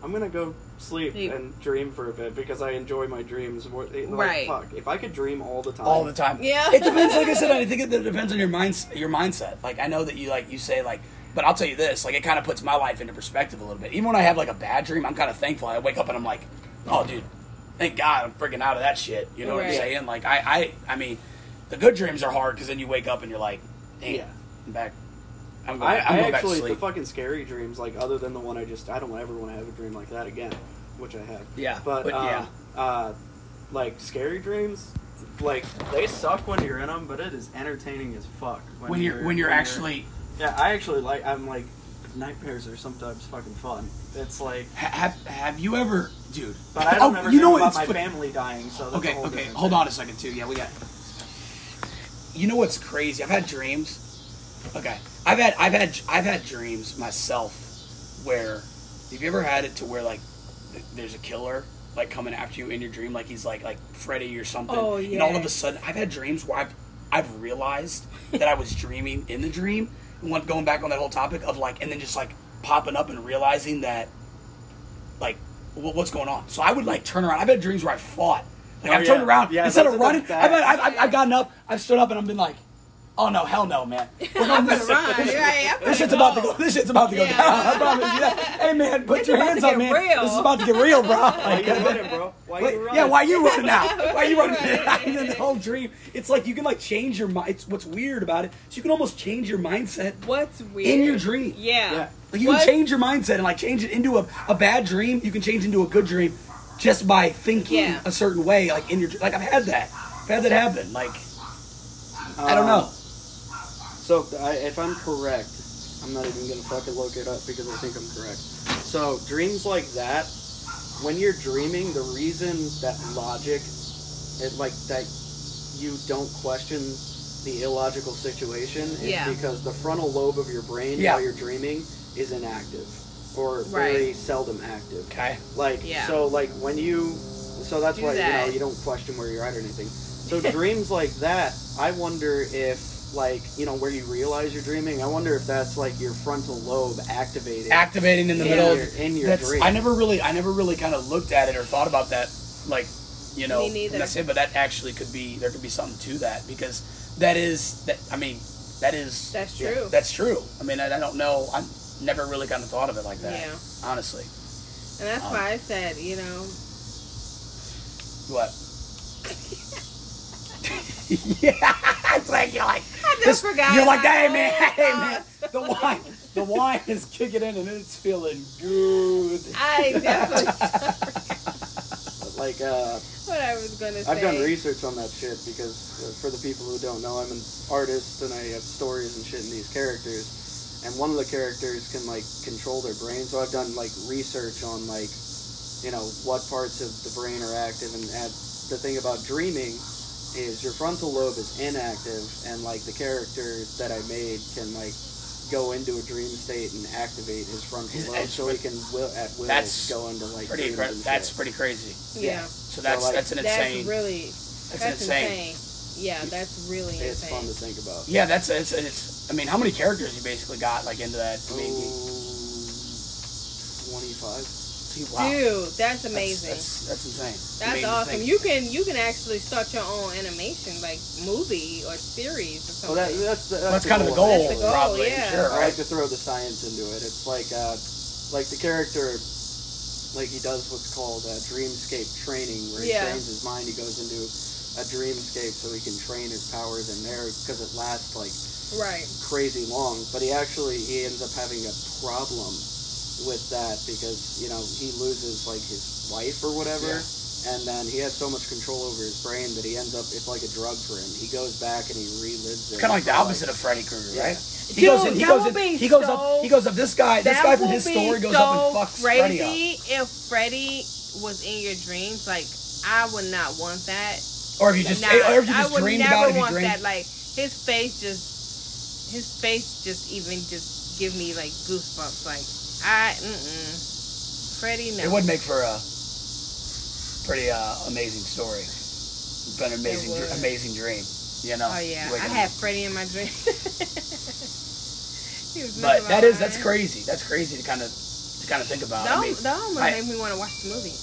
I'm gonna go sleep You- and dream for a bit because I enjoy my dreams. More, like, Right. Fuck, if I could dream all the time. all the time. Yeah. It depends. Like I said, I think it depends on your mind, your mindset. Like I know that you like you say like, but I'll tell you this. Like it kind of puts my life into perspective a little bit. Even when I have like a bad dream, I'm kind of thankful. I wake up and I'm like, oh, dude, thank God I'm freaking out of that shit. You know what I'm saying? Like I, I, I mean, the good dreams are hard because then you wake up and you're like, damn, Yeah. I'm back. I'm going, I, I'm I going back to actually the fucking scary dreams, like other than the one I just, I don't ever want to have a dream like that again, which I have. Yeah, But, but um, yeah. uh, like scary dreams, like they suck when you're in them, but it is entertaining as fuck when you're when you're actually Yeah, I actually like. I'm like nightmares are sometimes fucking fun. It's like, have have you ever, dude? but I don't oh, ever you know what? about It's my family dying. So okay, okay. Hold on a second, too. Yeah, we got. You know what's crazy? I've had dreams. Okay, I've had I've had I've had dreams myself where have you ever had it to where like th- there's a killer like coming after you in your dream like he's like like Freddy or something Oh, and all of a sudden I've had dreams where I've I've realized that I was dreaming in the dream and one going back on that whole topic of like and then just like popping up and realizing that like wh- what's going on so I would like turn around I've had dreams where I fought like Oh, I've turned around Yeah, instead of running I've. I've, I've, I've gotten up I've stood up and I've been like oh no hell no man We're going gonna run. Right, this gonna shit's about to go. This shit's about to go Yeah. down. I promise you that. Hey man, put It's your hands up, man. real. This is about to get real, bro. Why Like, you running, bro? Why wait, you running? yeah, why you running now? Why you running? Right. and the whole dream. It's like you can like change your mind. It's what's weird about it. So you can almost change your mindset What's weird in your dream. Yeah. Yeah. Like you What's- can change your mindset and like change it into a, a bad dream. You can change into a good dream just by thinking Yeah. a certain way. Like in your like I've had that. I've had that happen. Like I don't Um, know. So I, if I'm correct, I'm not even gonna fucking look it up because I think I'm correct. So dreams like that, when you're dreaming, the reason that logic, it like that, you don't question the illogical situation is Yeah. because the frontal lobe of your brain Yeah. while you're dreaming is inactive or Right. very seldom active. Okay. Like Yeah. so, like when you, so that's Do why you know you don't question where you're at or anything. So dreams like that, I wonder if like you know where you realize you're dreaming. I wonder if that's like your frontal lobe activating, Activating in the in middle. your, in your That's dream. I never really I never really kind of looked at it or thought about that like you know Me neither. and that's it. But that actually could be there could be something to that because that is that I mean that is That's Yeah, true. that's true. I mean I, I don't know I never really kind of thought of it like that. Yeah. honestly. and that's um, why I said, you know, What? yeah, it's like you're like I just this- forgot. You're like, my hey man, whole hey man, the wine, the wine is kicking in and it's feeling good. I definitely But, like uh, what I was gonna say. I've done research on that shit because uh, for the people who don't know, I'm an artist and I have stories and shit in these characters. And one of the characters can like control their brain, so I've done like research on like, you know, what parts of the brain are active. And at, the thing about dreaming is your frontal lobe is inactive, and like the character that I made can like go into a dream state and activate his frontal It's- lobe, it's so he can will at will That's go into like Pretty, dreams that's shit. pretty crazy. Yeah, So that's like, that's an that's insane. really that's, that's insane. insane. Yeah, that's really It's insane. fun to think about. Yeah, that's it's, it's. I mean, how many characters you basically got like into that? I mean, Oh, 25. see, wow. Dude, that's That's- amazing. That's, that's, insane. That's I mean, to awesome. think- You can you can actually start your own animation, like movie or series or Well, something. that, that's, that's, that's kind of the goal, That's the goal, probably. yeah. Sure, I like to throw the science into it. It's like, uh, like the character, like he does what's called uh, dreamscape training, where he Yeah. trains his mind. He goes into a dreamscape so he can train his powers in there because it lasts like right. crazy long. But he actually he ends up having a problem with that because you know he loses like his wife or whatever. Yeah. And then he has so much control over his brain that he ends up, it's like a drug for him. He goes back and he relives it. Kind of like the for, opposite of Freddy Krueger, Yeah. right? He goes in. Dude, He that goes would in. be He goes so- up. He goes up. This guy. This guy from his story goes so up and fucks Freddy up. crazy if Freddy was in your dreams. Like I would not want that. Or if you just, Nah, or if you I just would dreamed never about it, if you want dreamed. that. Like his face just, his face just even just give me like goosebumps. Like I, mm-mm. Freddy, no. It would make for a pretty uh, amazing story. But an amazing, dr- amazing dream. You know. Oh yeah, I up. had Freddy in my dream. But that is that's crazy. That's crazy to kind of to kind of think about. That, I mean, that almost I- made me want to watch the movie.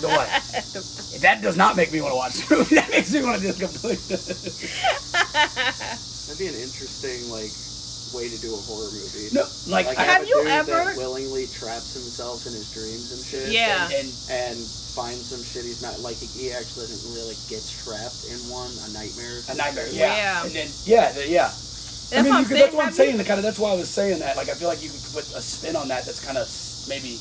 The what? that does not make me want to watch the movie. That makes me want to just completely. That'd be an interesting like way to do a horror movie. no, like, Like I, Have a you dude that ever- willingly traps himself in his dreams and shit? Yeah. and And finds some shit he's not like he, he actually doesn't really get trapped in one a nightmare. a nightmare. Yeah. Yeah. And then yeah, the, yeah. That's I mean, what I'm could, saying. that's what I'm saying. The kind of that's why I was saying that. Like, I feel like you could put a spin on that. That's kind of maybe.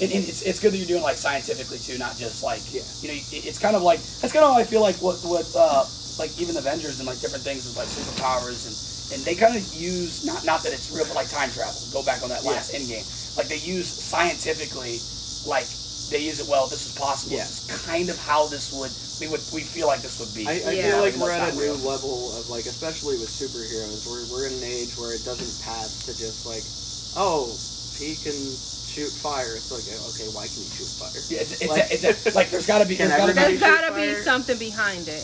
And, and it's, it's good that you're doing like scientifically too, not just like Yeah. you know. it- It's kind of like that's kind of how I feel like what what uh, like even Avengers and like different things with like superpowers and and they kind of use not not that it's real, but like time travel. Go back on that Yeah. last Endgame. Like they use scientifically, like they use it well. This is possible. Yeah. This is kind of how this would we would we feel like this would be. I, I Yeah. feel like Even though we're at a not new real. level of like, especially with superheroes. We're we're in an age where it doesn't pass to just like, oh, he can shoot fire. It's like, oh, okay, why can he shoot fire? Yeah, it's, it's, Like- it's, it's like there's got to be there's got to be everybody gotta be fire? something behind it.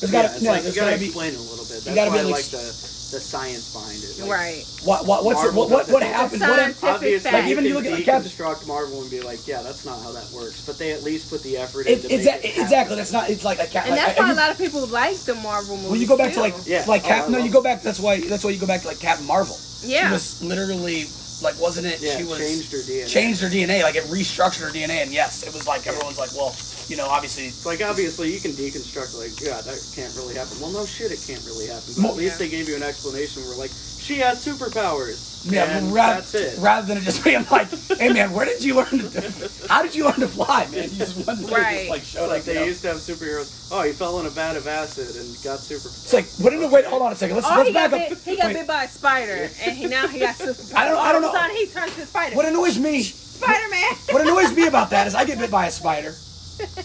There's got to yeah, it's no, like, there's you gotta got to be explain it a little bit. That's gotta why be, I like, like the the science behind it. Like, right. what what what's Marvel what what, what it. happened? What Obviously. Like, even you you look at, like, Cap- deconstruct Marvel and be like, yeah, that's not how that works. But they at least put the effort it, into it's make that, it exactly that's not it's like a cat. And like, that's why you- a lot of people like the Marvel movies. Well, you go back to like Yeah. like Oh, Cap. I no, you go back. That's why that's why you go back to like Captain Marvel. Yeah. She was literally like wasn't it? Yeah, she was changed her DNA. changed her DNA. Like it restructured her DNA, and yes, it was like everyone's like, well, you know, obviously. It's like obviously you can deconstruct like yeah that can't really happen. Well no shit it can't really happen. But Mo- at least Yeah. they gave you an explanation where like she has superpowers. Yeah, and rather, that's it. rather than it just being like, "Hey man, where did you learn to? How did you learn to fly, man?" You just one day Right. just like It's showed like up. you they know? used to have superheroes. Oh, he fell in a vat of acid and got super. It's like, what in the wait? Hold on a second. Let's Oh, let's he got, back bit, up. he got Wait. bit by a spider, and he now he got superpowers. I don't- I don't All of a know. sudden, he turns to a spider. What annoys me Spider Man. What annoys me about that is I get bit by a spider,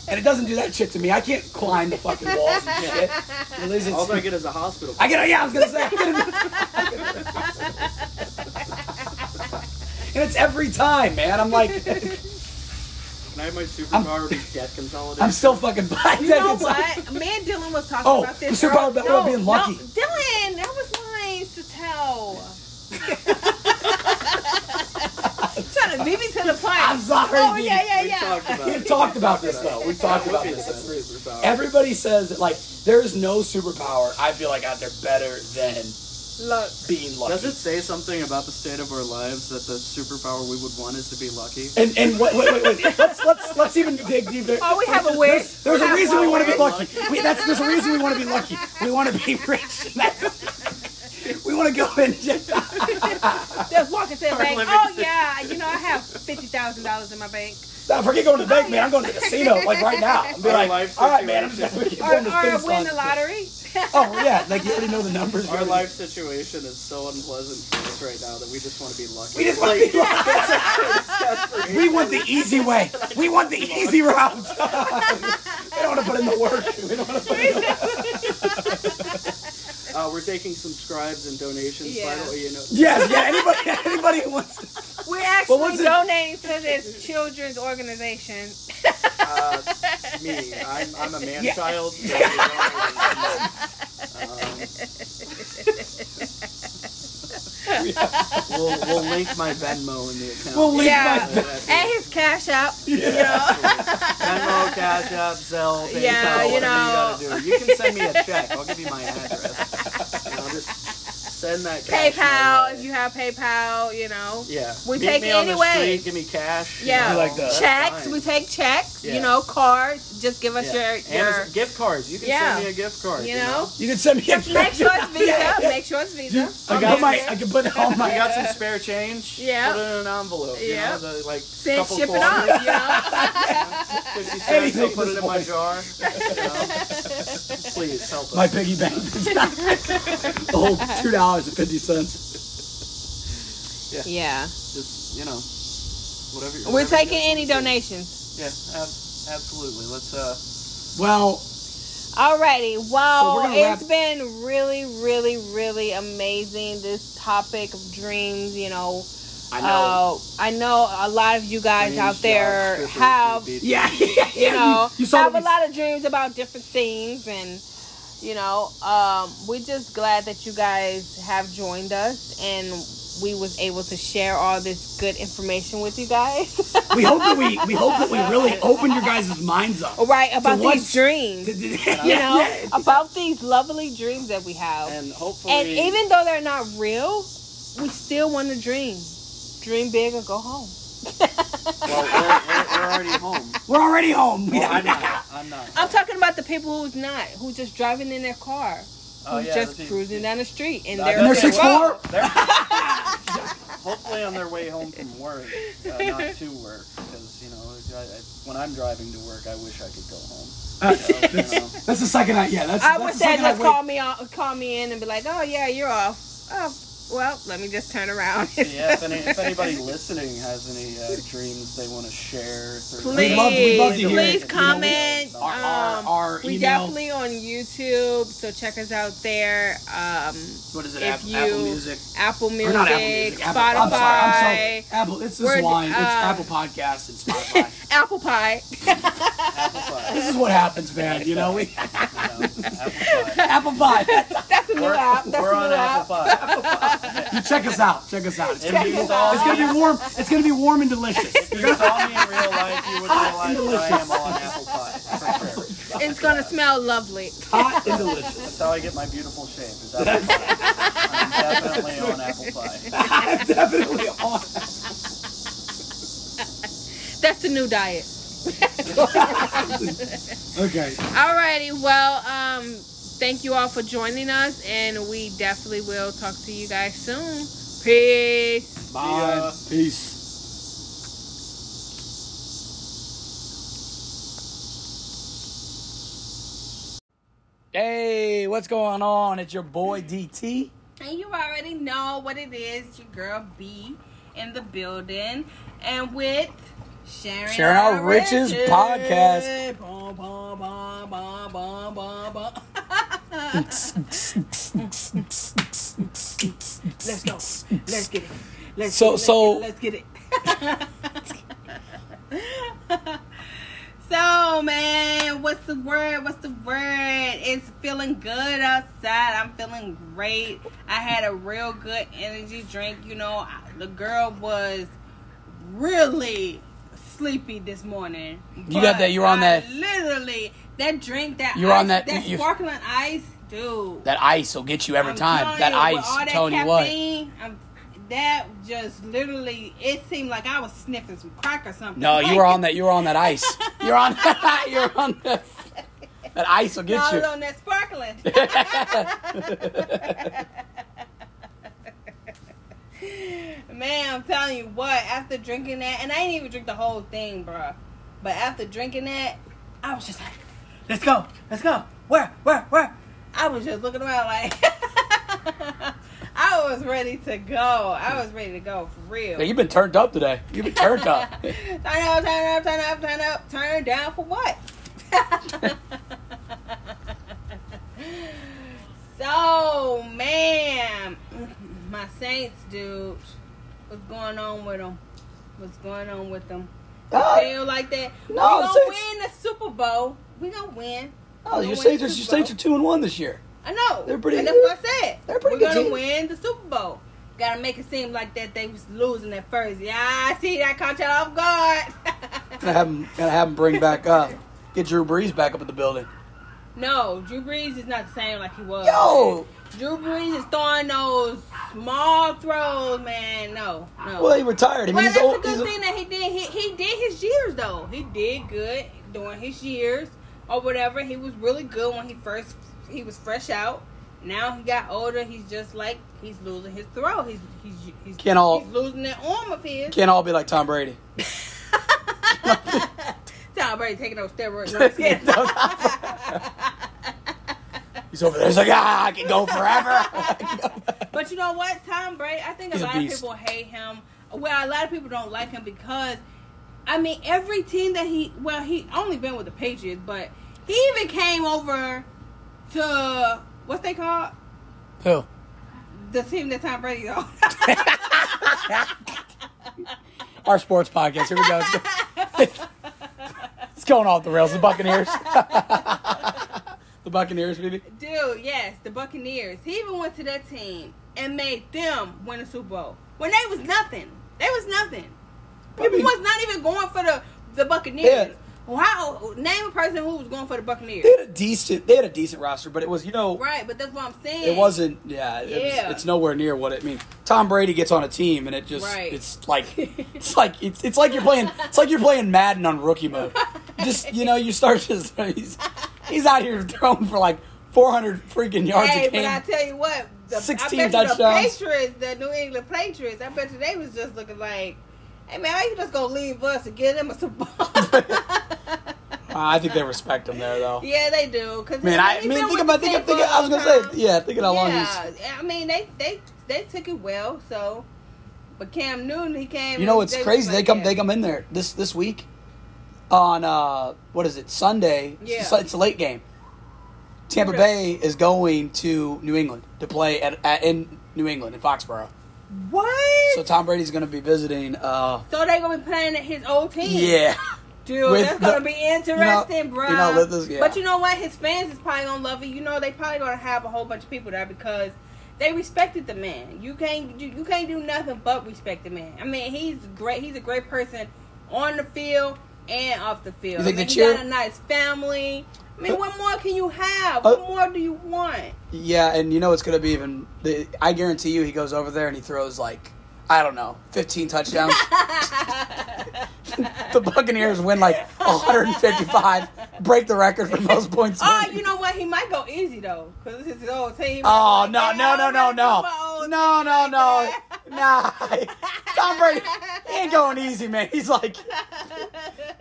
and it doesn't do that shit to me. I can't climb the fucking walls and shit. At least it's- All I get is a hospital. I get. Yeah, I was gonna say. I get and it's every time, man. I'm like, Can I have my superpower be death consolidation? I'm still fucking blind. You know what? Me and Dylan was talking Oh, about this. the superpower earlier. about being lucky. No, Dylan, that was mine to tell. trying to beat me to the punch. I'm sorry, Oh yeah, yeah, We yeah. talked about We've talked about this though. We've talked about this. superpower. Everybody says that, like there is no superpower I feel like out there better than Look, being lucky. Does it say something about the state of our lives that the superpower we would want is to be lucky? And and wait wait wait, wait. let's let's let's even dig deeper. oh, we have a wish. There's a have reason we want to be lucky. We, that's there's a reason we want to be lucky. We want to be rich. we want to go in. Oh, just. Just walk into the bank. Oh yeah, you know I have fifty thousand dollars in my bank. Nah, forget going to the bank, oh, man. I'm going to the casino like right now. I'm be Our like, life all right, man. I'm just situation. gonna keep Or, or spin win the lottery. Oh yeah, like you already know the numbers. Our already- life situation is so unpleasant for us right now that we just want to be lucky. We just want to be lucky. We want the easy way. We want the easy route. we don't want to put in the work. We don't want to put in the Uh, we're taking subscribes and donations. By Yeah. the way, you know. Yes, yeah. Anybody, anybody who wants to. We're Well, actually what's it- donating to this children's organization. Uh, me, I'm, I'm a man Yeah. child. So you um, we'll, we'll link my Venmo in the account. We'll link Yeah. my. and his cash out. You know. Venmo, Cash App, Zelle, PayPal, Yeah, you whatever know. you gotta do. You can send me a check. I'll give you my address. And I'll just send that cash PayPal, if you have PayPal, you know. Yeah. We Meet take me it anyway. street, give me cash. Yeah, I know, like that. checks. We take checks. Yeah. You know, cards. Just give us Yeah. your your. Amazon- gift cards. You can Yeah. send me a gift card. You know. You can send me. Just make sure it's Visa. Yeah, yeah. Make sure it's Visa. I can put my. I can put all You my. got some spare change? Yeah. Put it in an envelope. You Yeah. know, the, like Send, couple ship it quarters, off. You know. 50 cents, Anything put it in my jar. Please help us. My piggy bank. the whole two dollars and fifty cents. yeah. Just, you know, whatever. We're taking any donations. Yeah, ab- absolutely. Let's. uh Well, Alrighty. So Well, we're gonna it's wrap- been really, really, really amazing. This topic of dreams. You know. I know. Uh, I know a lot of you guys Dreams, out there strippers, have yeah, yeah, yeah. you know, you have a lot of dreams about different things, and you know, um, we're just glad that you guys have joined us, and we was able to share all this good information with you guys. We hope that we we hope that we really opened your guys' minds up. right about what's- these dreams, yeah, you know, yeah. about these lovely dreams that we have, and, hopefully. And even though they're not real, we still want to dream, dream big or go home. well, we're, we're, we're already home. We're already home. Well, Yeah. I'm not. I'm not. I'm talking about the people who's not, who's just driving in their car, Oh, who's yeah, just the people- cruising down the street, and That- they're, And they're six well, four. They're hopefully on their way home from work, uh, not to work, because you know, I, I, when I'm driving to work, I wish I could go home. Uh, So, you know, that's the second I. Yeah, that's. I that's wish the they'd second I just call me call me in and be like, "Oh yeah, you're off." Oh well, let me just turn around. yeah, if, any, if anybody listening has any uh, dreams they want to share, through- please, We'd love- we'd love to hear please it. comment. Our- our- um, our we email. definitely on YouTube, so check us out there. Um, What is it? if Apple, you- Apple Music. Apple Music, not Apple Music. Apple, Spotify, I'm sorry. I'm sorry. Apple. It's this We're- line. It's uh, Apple Podcast and Spotify. Apple Pie. Apple pie. this is what happens, man. You know, we You know, apple pie. Apple Pie. That's a new We're, app. That's we're a on new apple app. pie. You check us out. Check us out. It's If gonna, be, it's gonna be warm. It's gonna be warm and delicious. if you saw me in real life, you would realize I am on apple pie. It's gonna smell lovely. Hot and delicious. That's how I get my beautiful shape. Is apple pie. I'm definitely on apple pie. I'm definitely on. That's the new diet. Okay. Alrighty, well, um, thank you all for joining us, and we definitely will talk to you guys soon. Peace. Bye. ya. Peace. Hey, what's going on? It's your boy DT. And you already know what it is. Your girl B in the building, and with sharing, Sharing our riches podcast. Ba, ba, ba, ba. Let's go. Let's get it. Let's So- get it. so- let's get it. Let's get it. so man, what's the word? What's the word? It's feeling good outside. I'm feeling great. I had a real good energy drink. You know, the girl was really sleepy this morning. You got that- you were on I that- Literally, that drink, that you're ice, on that- that sparkling ice, dude. That ice will get you every I'm time. That you, ice, all that telling you what. I'm- that just literally, it seemed like I was sniffing some crack or something. No, you were on that. You were on that ice. You're on. you're on that. That ice will No, get I you. was on that sparkling. Man, I'm telling you what, after drinking that, and I didn't even drink the whole thing, bro. But after drinking that, I was just like, let's go, let's go. Where, where, where? I was just looking around like, I was ready to go. I was ready to go for real. Yeah, you've been turned up today. You've been turned up. turn up, turn up, turn up, turn up, turn down for what? so man, my Saints, dude, what's going on with them? What's going on with them? Uh, Feel like that? No, we no, gonna Saints- win the Super Bowl. We gonna win. Oh, your Saints, are, your Saints are two and one this year. I know. They're pretty good. And that's what I said. They're pretty We're gonna team. win the Super Bowl. Gotta make it seem like that they was losing at first. Yeah, I see that caught y'all off guard. Gonna have them. Gonna have them bring back up. Get Drew Brees back up in the building. no, Drew Brees is not the same like he was. Yo, Drew Brees is throwing those small throws, man. No, no. well, he retired. I mean, Well, that's old. a good he's thing that he did. He, he did his years though. He did good during his years or whatever. He was really good when he first he was fresh out. Now he got older. He's just like he's losing his throw. He's he's he's, Can't all- he's losing that arm of his. can't all be like Tom Brady. Tom Brady taking those steroids. No, I'm just kidding. He's over there. He's like, ah, I can go forever. But you know what, Tom Brady? I think a He's a lot of people hate him. Well, a lot of people don't like him because, I mean, every team that he well, he only been with the Patriots, but he even came over to what's they called Who? the team that Tom Brady on. Our sports podcast. Here we go- it's going off the rails. The Buccaneers. The Buccaneers, baby. Dude, yes, the Buccaneers. He even went to that team and made them win a Super Bowl when they was nothing. They was nothing. People mean- was not even going for the the Buccaneers. Yeah. Wow, name a person who was going for the Buccaneers. They had a decent. They had a decent roster, but it was you know. Right, but that's what I'm saying. It wasn't. Yeah, it was- Yeah. it's nowhere near what it means. Tom Brady gets on a team, and it just. Right. It's like. It's like it's, it's like you're playing. It's like you're playing Madden on rookie mode. Just you know, you start just. He's out here throwing for like 400 freaking yards Hey, a but I tell you what, the, 16 I bet touchdowns. The Patriots, the New England Patriots, I bet you they was just looking like, hey man, are you just gonna leave us and get them a Super? I think they respect him there, though. yeah, they do. Cause Man, I mean, think about think, for was gonna long say, yeah, think of how long yeah, he's. I mean, they they they took it well. So, but Cam Newton, he came. You know and what's they was crazy? They come yeah. they come in there this this week on uh what is it Sunday? Yeah. It's, it's a late game. Tampa. Bay is going to New England to play at, at in New England in Foxborough. What? So Tom Brady's going to be visiting. uh So they're gonna be playing at his old team. Yeah, Dude, With that's the- gonna be interesting, you know- bro. you know, this- yeah. But you know what? His fans is probably gonna love it. You know, they probably gonna have a whole bunch of people there because they respected the man. You can't you, you can't do nothing but respect the man. I mean, he's great. He's a great person on the field and off the field. You think I mean, the he cheer- got a nice family. I mean, what more can you have? Uh, What more do you want? yeah, and you know it's going to be even. The, I guarantee you, he goes over there and he throws like I don't know, 15 touchdowns. the Buccaneers win like 155, break the record for most points. Oh, you know what? He might go easy though, cause this is his old team. Oh no no no no no no no no. Nah Tom Brady he ain't going easy man he's like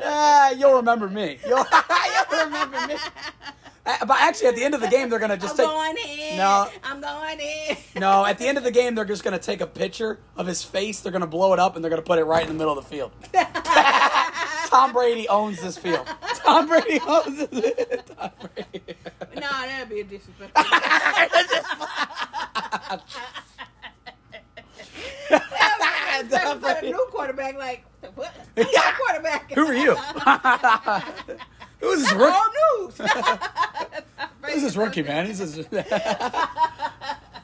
ah you'll remember me you'll, you'll remember me Uh, but actually at the end of the game they're gonna just I'm take going in. No. I'm going in. no at the end of the game they're just gonna take a picture of his face they're gonna blow it up and they're gonna put it right in the middle of the field Tom Brady owns this field Tom Brady owns it Tom Brady. No, that'd be a disrespect. Tom Put a new quarterback, like what? Who's our quarterback? Who are you? Who is this rookie? Old news. Who's this rookie, man? He's just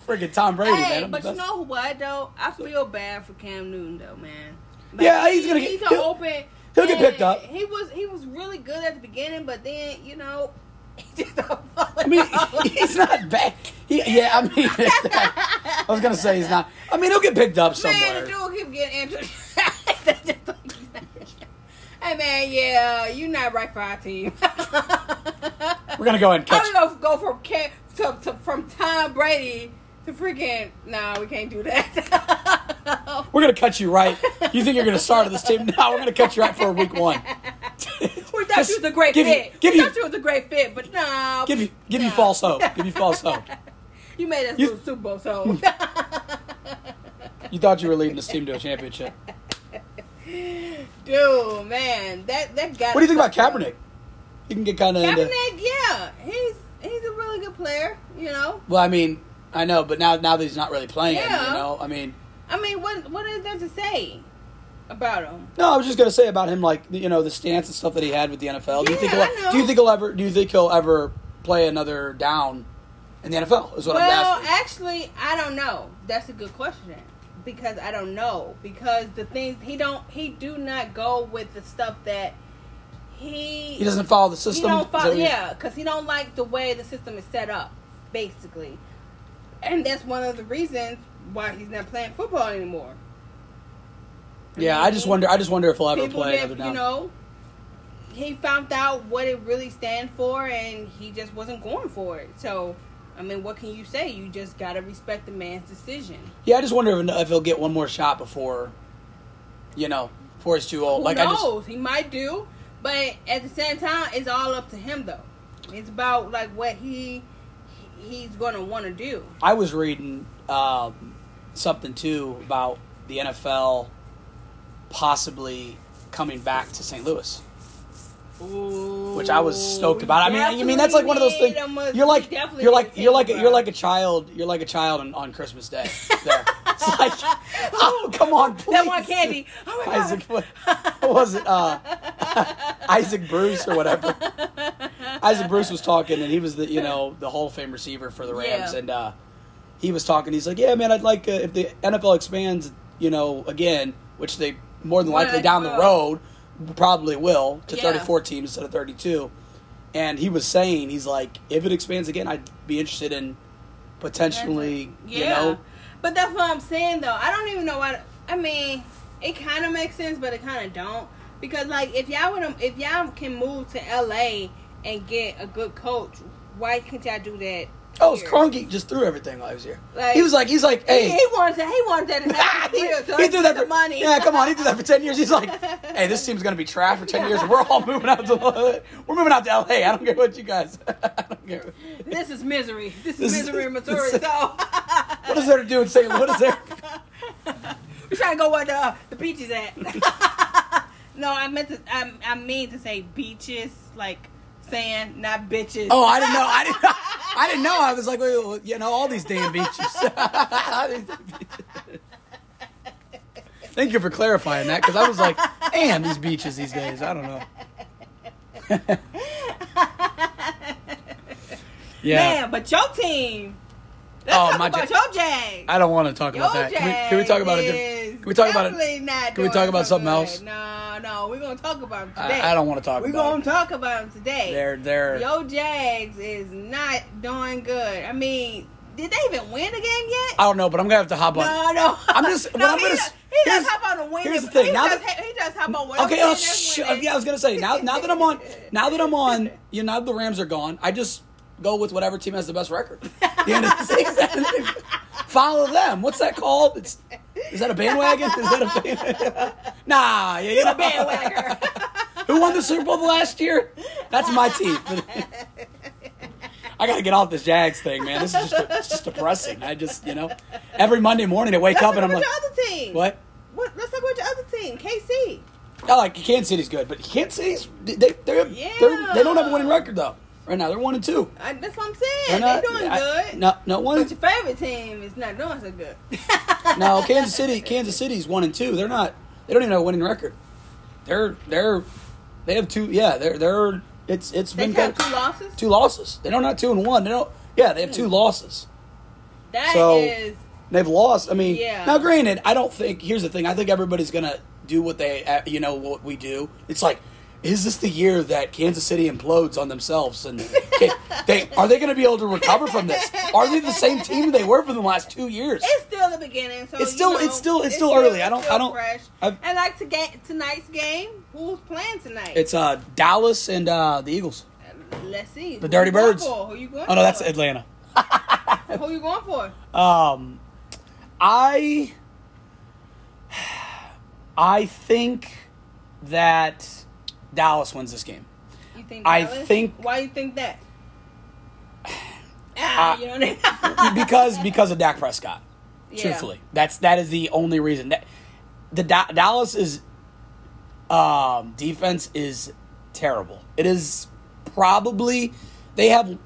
freaking Tom Brady, Hey, man. I'm but you know what though? I feel bad for Cam Newton though, man. Yeah, he's gonna get- He's he'll- open. he'll get picked up. He was he was really good at the beginning, but then you know, he just don't I mean, he's not bad. He, yeah, I mean, I was gonna say he's not. I mean, he'll get picked up Man, somewhere. the dude keep getting injured. hey man, yeah, you're not right for our team. We're gonna go ahead and catch. I'm gonna go from to, to from Tom Brady to freaking. Nah, we can't do that. We're gonna cut you right. You think you're gonna start at this team? No, we're gonna cut you right for week one. we thought you was a great give you- fit. give we you- thought you was a great fit, but no. Give you, give you false hope. Give you false hope. You made us You- lose Super Bowl, so. You thought you were leading this team to a championship. Dude, man, that that guy. What do you think about Kaepernick? He can get kind of into. Kaepernick, yeah, he's he's a really good player. You know, Well, I mean, I know, but now now that he's not really playing, Yeah. you know, I mean, I mean, what what is there to say about him? no, I was just gonna say about him, like you know, the stance and stuff that he had with the NFL. do you think? He'll, do you think he'll ever? Do you think he'll ever play another down in the NFL? Is what I'm asking. well, actually, I don't know. That's a good question because I don't know because the things he don't he do not go with the stuff that he he doesn't follow the system. he don't follow, yeah, because he don't like the way the system is set up, basically, and that's one of the reasons why he's not playing football anymore. Yeah, I just wonder. I just wonder if he'll ever play another down. you know, he found out what it really stands for, and he just wasn't going for it. So, I mean, what can you say? You just gotta respect the man's decision. yeah, I just wonder if, if he'll get one more shot before, you know, before he's too old. Who like I knows? just, He might do, but at the same time, it's all up to him, though. It's about like what he he's gonna want to do. I was reading um, something too about the NFL possibly coming back to St. Louis. which I was stoked about. I mean, I mean that's like one of those things. You're like you're like you're like a, you're like a child. You're like a child on, on Christmas Day. There, it's like, oh come on, please. that one candy. Oh my Isaac, god! what, what was it? Uh, Isaac Bruce or whatever. Isaac Bruce was talking, and he was the you know the Hall of Fame receiver for the Rams, Yeah. and uh, he was talking. He's like, yeah, man, I'd like uh, if the NFL expands, you know, again, which they more than likely down the road probably will to Yeah. 34 teams instead of 32. And he was saying, he's like, if it expands again, I'd be interested in potentially, yeah. you know, But that's what I'm saying, though. I don't even know what. I mean, it kind of makes sense, but it kind of don't. Because like, if y'all would, if y'all can move to LA and get a good coach, why can't y'all do that? oh, it's? Kroenke just threw everything last year. Like- he was like, he's like, He, hey. he wanted that. He wanted that in his he, career. So he he did that for money. Yeah, come on, he did that for ten years. He's like, "Hey, this team's gonna be trash for ten years. We're all moving out to we're moving out to LA. I don't care what you guys. I don't care. This is misery. This This is is- misery in Missouri. this- So What is there to do in St. Louis? What is there? we're trying to go where the the beach is at. no, I meant to. I, I mean to say beaches, like sand, not bitches. Oh, I didn't know. I didn't. Know. I didn't know. I was like, wait, you know, all these damn beaches. All these beaches. Thank you for clarifying that because I was like, and these beaches these days. I don't know. yeah. Man, but your team. Let's Oh, my about Ja- Jags. I don't want to talk Your about that. Can we, can we talk about it? Can we talk about it? can we talk about so something else? No, no, we're gonna talk about them today. I, I don't want to talk about them. We're gonna it. talk about them today. They're they're Your Jags is not doing good. I mean, did they even win the game yet? I don't know, but I'm gonna have to hop on. No, no. I'm just- no, I'm he gonna does, he here's- does hop on a win. here's the thing, He now does, that- he does hop on win. Okay, oh, sh- yeah, I was gonna say now. Now that I'm on, now that I'm on, you know, now that the Rams are gone, I just go with whatever team has the best record. The end of the season, follow them. What's that called? It's, is that a bandwagon? Is that a bandwagon? nah, yeah, you know, bandwagon. Who won the Super Bowl last year? That's my team. I gotta get off this Jags thing, man. This is just it's just depressing. I just, you know, every Monday morning I wake Let's up and I'm like, your other team. what? What? Let's talk about your other team, KC. I oh, like Kansas City's good, but Kansas City's they they they're, they're, they don't have a winning record though. Right now they're one and two. I, that's what I'm They're saying. not They're doing I- good. No, no one. But your favorite team is not doing so good. No, Kansas City. Kansas City's one and two. They're not. They don't even have a winning record. They're they're they have two. Yeah, they're they're it's it's They been have two losses. two losses. They don't have two and one. They don't. Yeah, they have two losses. That So- is- They've lost. I mean, Yeah. now granted, I don't think. Here's the thing. I think everybody's gonna do what they, uh, you know, what we do, it's like, is this the year that Kansas City implodes on themselves? And can, they are they going to be able to recover from this? Are they the same team they were for the last two years? It's still the beginning, so It's you still- know, it's still- it's still early. I don't- I don't- Fresh. I've- and like to get tonight's game, who's playing tonight? It's uh, Dallas and uh, the Eagles. Let's see. The Who Dirty Birds. for? Who you going? Oh no, that's? Atlanta. Who are you going for? Um, I I think that Dallas wins this game. You think? I think- Why you think that? Ah, you know what I mean? because because of Dak Prescott. Yeah. Truthfully, that's that is the only reason that the da- Dallas is um, defense is terrible. It is probably they have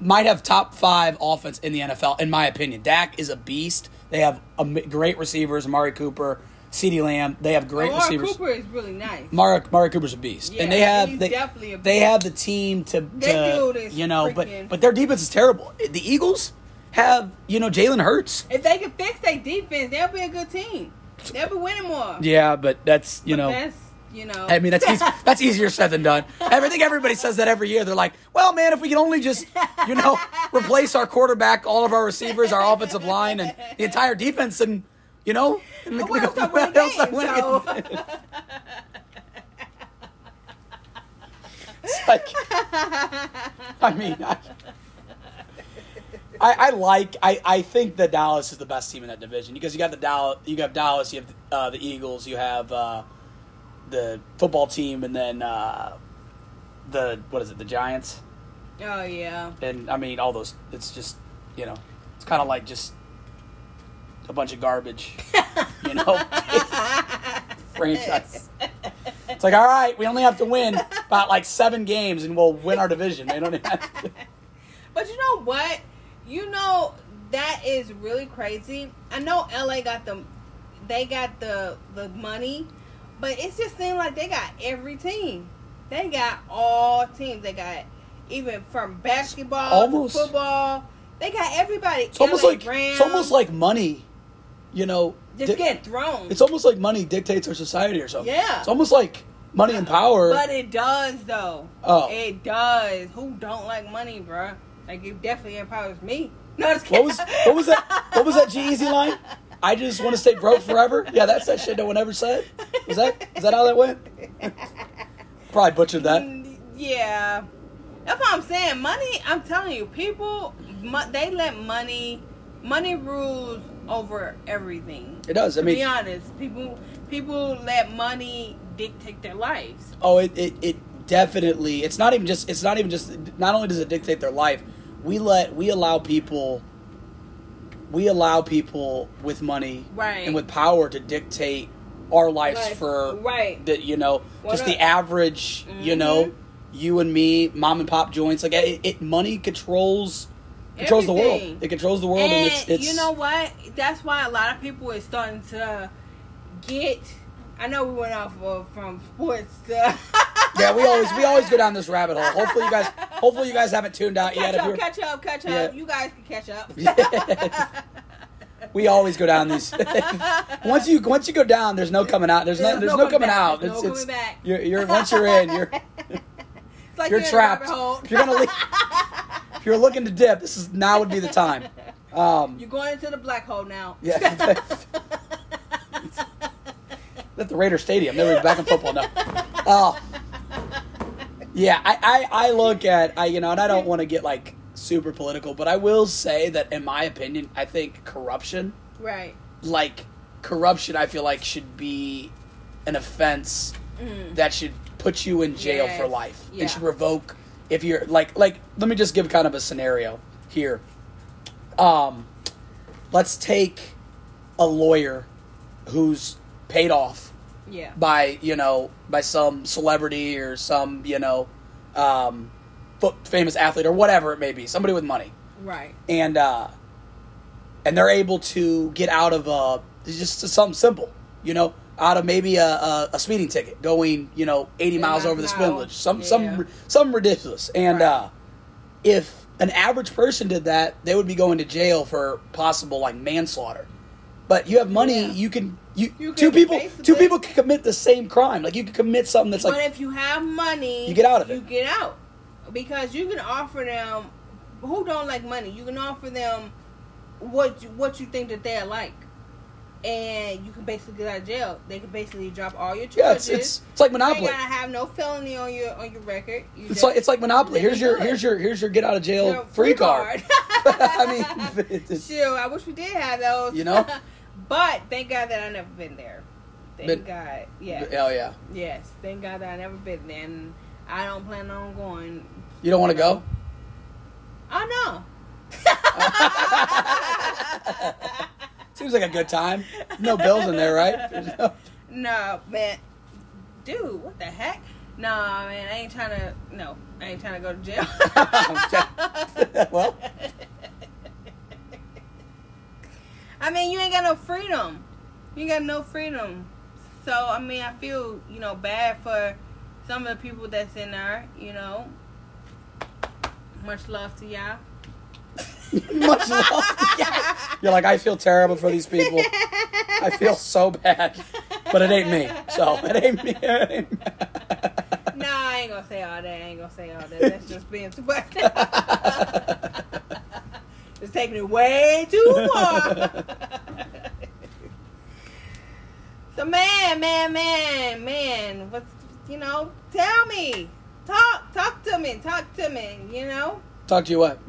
might have top five offense in the NFL in my opinion. Dak is a beast. They have a, great receivers, Amari Cooper, CeeDee Lamb. They have great Amari receivers. Cooper is really nice. Mara, Mara Cooper's a beast, Yeah, and they have he's they, definitely a they have the team to, to you know, but freaking- but their defense is terrible. The Eagles have you know Jalen Hurts. If they can fix their defense, they'll be a good team. They'll be winning more. Yeah, but that's you But know. that's you know. I mean, that's easy, that's easier said than done. I think everybody says that every year. They're like, "Well, man, if we can only just, you know, replace our quarterback, all of our receivers, our offensive line, and the entire defense, and you know, and we'll winning they'll start games, winning." so- It's like, I mean, I, I, I like, I, I think that Dallas is the best team in that division because you got the Dallas, you have Dallas, you have uh, the Eagles, you have uh, the football team, and then uh, the what is it, the Giants, oh yeah. and I mean all those. It's just, you know, it's kind of like just a bunch of garbage, you know, franchise. It's like, all right, we only have to win about like seven games, and we'll win our division. They don't even have to. But you know what? You know that is really crazy. I know LA got the they got the the money, but it just seems like they got every team. They got all teams. They got even from basketball Almost. to football. They got everybody. It's almost like Rams, it's almost like money, you know. just di- getting thrown. it's almost like money dictates our society or something. Yeah. it's almost like money and power. But it does though. Oh. It does. Who don't like money, bruh? Like it definitely empowers me. No, just what was what was that? What was that G-Eazy line? I just want to stay broke forever. Yeah, that's that shit no one ever said. Was that is that how that went? Probably butchered that. Mm, Yeah, that's what I'm saying. Money. I'm telling you, people. They let money. Money rules over everything. It does. I mean, be honest, people people let money dictate their lives. Oh, it, it, it definitely. It's not even just. It's not even just. Not only does it dictate their life, we let we allow people. We allow people with money Right. and with power to dictate our lives Life. for Right. that you know What just the average you know Mhm. you and me mom and pop joints like it, it money controls controls the world it controls the world and, And it's it's you know what? That's why a lot of people is starting to get. I know we went off of, from sports to. yeah we always we always go down this rabbit hole hopefully you guys hopefully you guys haven't tuned out yet Catch if up, you're catch up, catch Yeah. up. You guys can catch up. We always go down these. once you once you go down, there's no coming out. There's no There's there's no no, coming back. out. There's It's, no it's coming back. you're you're once you're in, you're It's like you're a trapped. rabbit hole. You're gonna leave, if you're looking to dip, this is now would be the time. Um, You're going into the black hole now. yeah, at the Raider Stadium. They were back in football now. Oh, yeah. I, I I look at I you know, and I don't want to get like super political, but I will say that in my opinion, I think corruption right. like corruption i feel like should be an offense that should put you in jail Yes. for life Yeah. and should revoke if you're like like let me just give kind of a scenario here um let's take a lawyer who's paid off Yeah. by you know by some celebrity or some you know um famous athlete or whatever it may be somebody with money Right. and uh, and they're able to get out of uh, just something simple, you know, out of maybe a, a, a speeding ticket, going you know eighty miles miles over the speed limit, some Yeah. some some ridiculous. And Right. uh, if an average person did that, they would be going to jail for possible like manslaughter. But you have money, Yeah. you can you, You two people two people can commit the same crime. Like you can commit something that's but like But if you have money, You get out of it. You get out because you can offer them who don't like money. You can offer them what you, what you think that they're like, and you can basically get out of jail. They can basically drop all your charges. yeah, it's it's it's like Monopoly. You're gotta have no felony on your on your record. You It's like it's like Monopoly. Here's your here's your here's your get out of jail Your free, card. I mean, it's, Sure, I wish we did have those. You know? but thank God that I never been there. Thank Been- God. Yes. oh yeah. Yes. Thank God that I never been there, and I don't plan on going. You don't want to go? Oh no. Seems like a good time. No bills in there, right? No- No, man. Dude, what the heck? Nah, man, I ain't trying to. No, I ain't trying to go to jail. Well. I mean, you ain't got no freedom. You ain't got no freedom. So, I mean, I feel, you know, bad for some of the people that's in there, you know. Much love to y'all. Much love. You're like, I feel terrible for these people. I feel so bad, but it ain't me. So it ain't me. It ain't me. No, I ain't gonna say all that. I ain't gonna say all that. That's just being too much. it's taking it way too far. so man, man, man, man, what's you know? Tell me, talk, talk to me, talk to me. You know. Talk to you what?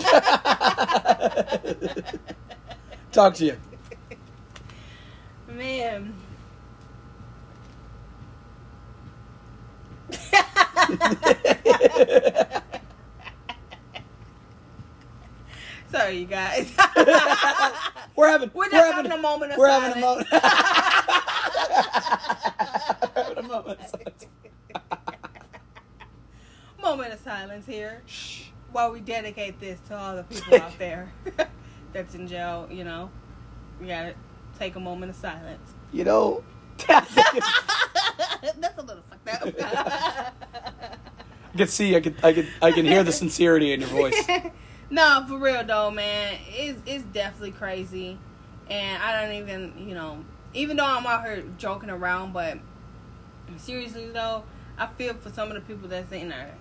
Talk to you. Man. Sorry, you guys. We're having. We're We're, having, having a moment of We're having a moment. We're having a moment. of silence. moment of silence here while we dedicate this to all the people out there that's in jail. You know, we gotta take a moment of silence. You know. that's a little fucked up. I can see, I can, I can, I can hear the sincerity in your voice. no, for real though, man. It's it's definitely crazy, and I don't even you know even though I'm out here joking around, but seriously though, I feel for some of the people that's in there.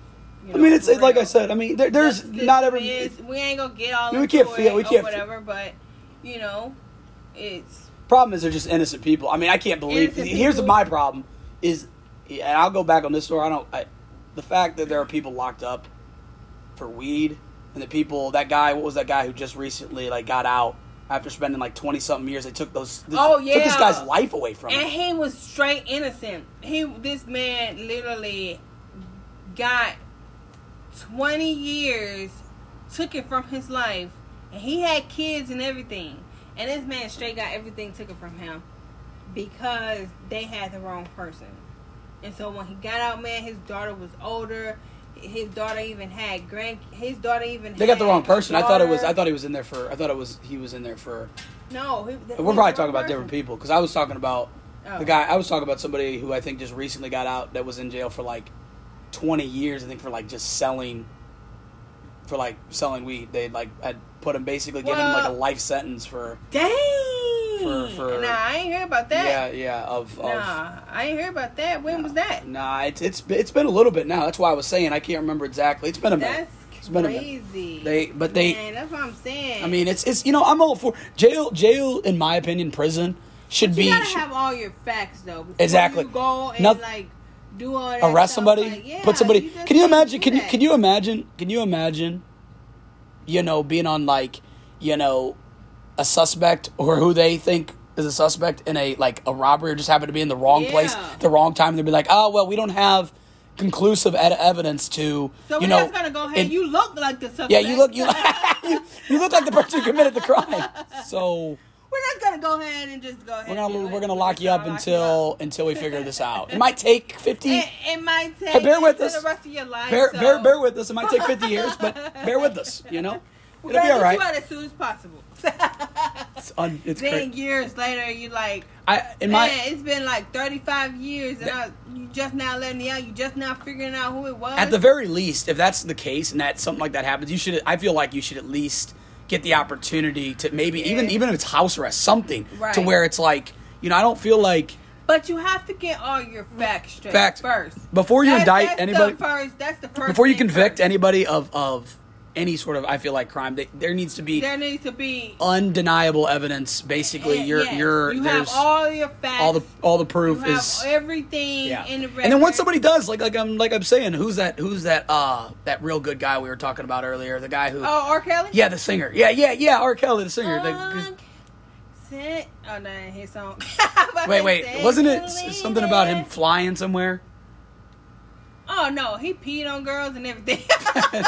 You I mean, it's for like I said. I mean, there, there's not every. is- we ain't gonna get all. We can't feel- we can't- whatever, but you know, it's problem is they're just innocent people. I mean, I can't believe. Here's people. my problem: is, and I'll go back on this story. I don't. I, the fact that there are people locked up for weed, and the people that guy, what was that guy who just recently like got out after spending like twenty something years? They took those. Oh, yeah. took this guy's life away from and him. he was straight innocent. He this man literally got twenty years, took it from his life, and he had kids and everything. And this man straight got everything taken from him because they had the wrong person. And so when he got out, man, his daughter was older. His daughter even had grand. His daughter even. They got the wrong person. I thought it was. I thought he was in there for. I thought it was. He was in there for. No, he, We're probably talking about different people because I was talking about Oh. the guy. I was talking about somebody who I think just recently got out that was in jail for like twenty years. I think for like just selling, for like selling weed. They like had put him basically given him like a life sentence for Dang. For- for- nah, I ain't hear about that. yeah yeah of, of Nah, I ain't hear about that. When was that? Nah, it's it's it's been a little bit now. That's why I was saying I can't remember exactly. It's been a minute. That's It's been minute. crazy. They but they. Man, that's what I'm saying. I mean, it's it's you know I'm all for jail. Jail, in my opinion, prison should you be gotta should- have all your facts though. Exactly. You go and Noth- like do all that. arrest stuff. somebody, Like, yeah, put somebody. just can you imagine? Can you can you imagine? Can you imagine? You know, being on like you know a suspect or who they think is a suspect in a like a robbery or just happen to be in the wrong place, Yeah. the wrong time. They'd be like, oh well, we don't have conclusive ed- evidence to So you know. just gonna go ahead. in- you look like the suspect. yeah, you look you, you you look like the person who committed the crime. So We're just gonna go ahead and just go ahead. we're gonna and- we're gonna lock you up until until we figure this out. It might take fifty. It, it might take Hey, bear with us. the rest of your life. bear, so bear, bear with us. It might take 50 years, but bear with us, you know? We're It'll be all right. as soon as possible. It's, un, it's then great. years later, you like, I, in my, man, it's been like 35 years, and I, you just now letting me out. You just now figuring out who it was. at the very least, if that's the case and that something like that happens, you should, I feel like you should at least get the opportunity to maybe even Yeah. even if it's house arrest, something to where it's like you know I don't feel like But you have to get all your facts straight Facts. first. before you That's- indict that's anybody The first, that's the first. before you convict first. anybody of of any sort of I feel like crime, they, there needs to be there needs to be. undeniable evidence. Basically, you're yes, you're you there's all your facts. all the all the proof is everything yeah. in the record. And then once somebody does, like like I'm like I'm saying, who's that? Who's that? Uh, that real good guy we were talking about earlier. The guy who, Oh, R. Kelly. yeah, the singer. Yeah, yeah, yeah. R. Kelly, the singer. Um, Sit. Oh, no, his song. wait, wait. Wasn't it something about him flying somewhere? Oh no, he peed on girls and everything.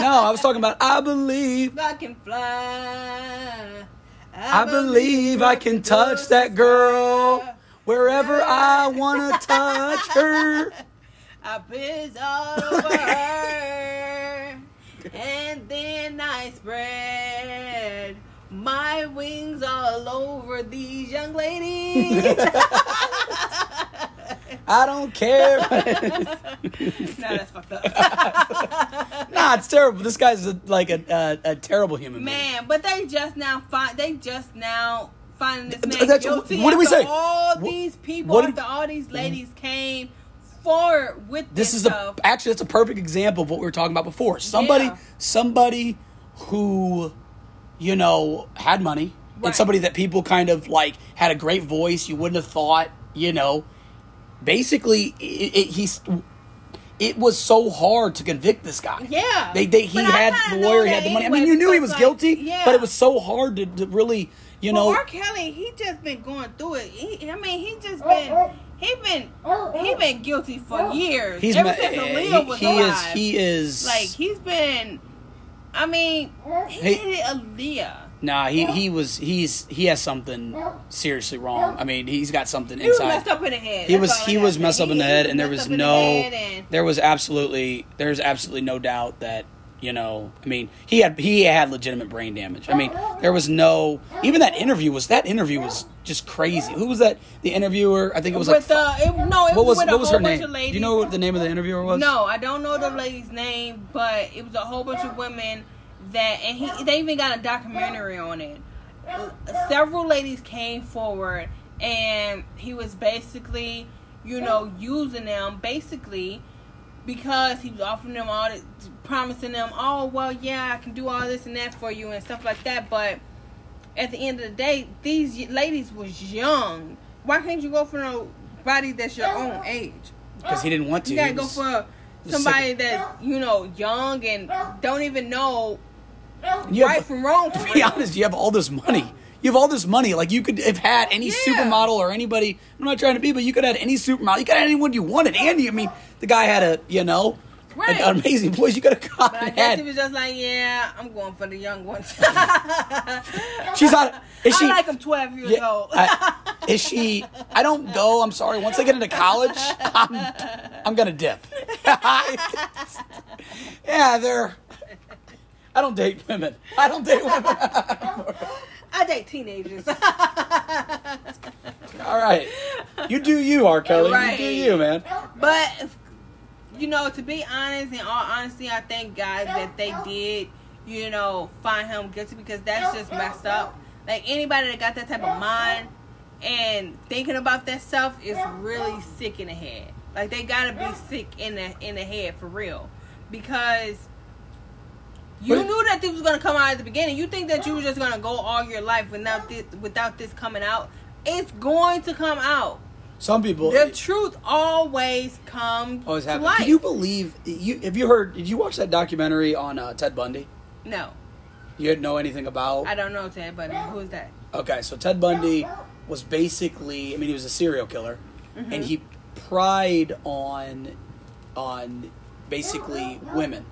No, I was talking about. I believe. I can fly. I believe I can touch that girl wherever I wanna touch her. I piss all over her, and then I spread my wings all over these young ladies. I don't care. no, that's fucked up. nah, it's terrible. This guy's a, like a, a, a terrible human being. Man, but they just now find they just now finding this man that's- guilty. what do we say? All What- these people, what after all these mm-hmm. ladies came forward with this, this is a actually that's a perfect example of what we were talking about before. Somebody Yeah. somebody who you know had money and somebody that people kind of like had a great voice. You wouldn't have thought, you know. Basically, it, it, he's. It was so hard to convict this guy. Yeah. they, they he had the lawyer, he had the money. I mean, you knew he was like, guilty, yeah. but it was so hard to, to really, you Well, know. R. Kelly, he just been going through it. He, I mean, he just uh, uh, been he been he been guilty for uh, years. He's ever ma- since he, Aaliyah was he alive. is he is like he's been. I mean, he Hey. did Aaliyah. Nah, he he was he's he has something seriously wrong. I mean, he's got something inside. He was messed up in the head. He That's was he was messed up in the head, and there was the no there was absolutely there's absolutely no doubt that you know I mean he had he had legitimate brain damage. I mean there was no even that interview was that interview was just crazy. Who was that? The interviewer? I think it was like with uh, it, no, it what was with what was her name? Do you know what the name of the interviewer was? No, I don't know the lady's name, but it was a whole bunch of women that, and he they even got a documentary on it. Several ladies came forward, and he was basically, you know, using them basically because he was offering them all, this, promising them, oh well, yeah, I can do all this and that for you and stuff like that. But at the end of the day, these ladies was young. Why can't you go for nobody that's your own age? because he didn't want to. You gotta go for somebody that's you know young and don't even know You have- right from wrong. to be honest, you have all this money. You have all this money. Like you could have had any Yeah. supermodel or anybody. I'm not trying to be, but you could have had any supermodel. You could have anyone you wanted. And you, I mean, the guy had a, you know, Right. an amazing voice. You could have gone But I guess had. he was just like, yeah, I'm going for the young ones. She's not. Is she? I like him 12 years yeah, old. I- is she? I don't go. I'm sorry. Once they get into college, I'm, I'm gonna dip. yeah, they're. I don't date women. I don't date women. I date teenagers. All right, you do you, R. Kelly. Right. You do you, man. But you know, to be honest, in all honesty, I thank God that they did, you know, find him guilty because that's just messed up. Like anybody that got that type of mind and thinking about that stuff is really sick in the head. Like they gotta be sick in the in the head for real, because. You But- knew that this was gonna come out at the beginning. You think that you were just gonna go all your life without this, without this coming out? It's going to come out. Some people The truth always comes always to happen. Can you believe? You have you heard? Did you watch that documentary on uh, Ted Bundy? no, You didn't know anything about? I don't know Ted, Bundy. who is that? Okay, so Ted Bundy was basically, I mean, he was a serial killer, Mm-hmm. and he pried on, on basically women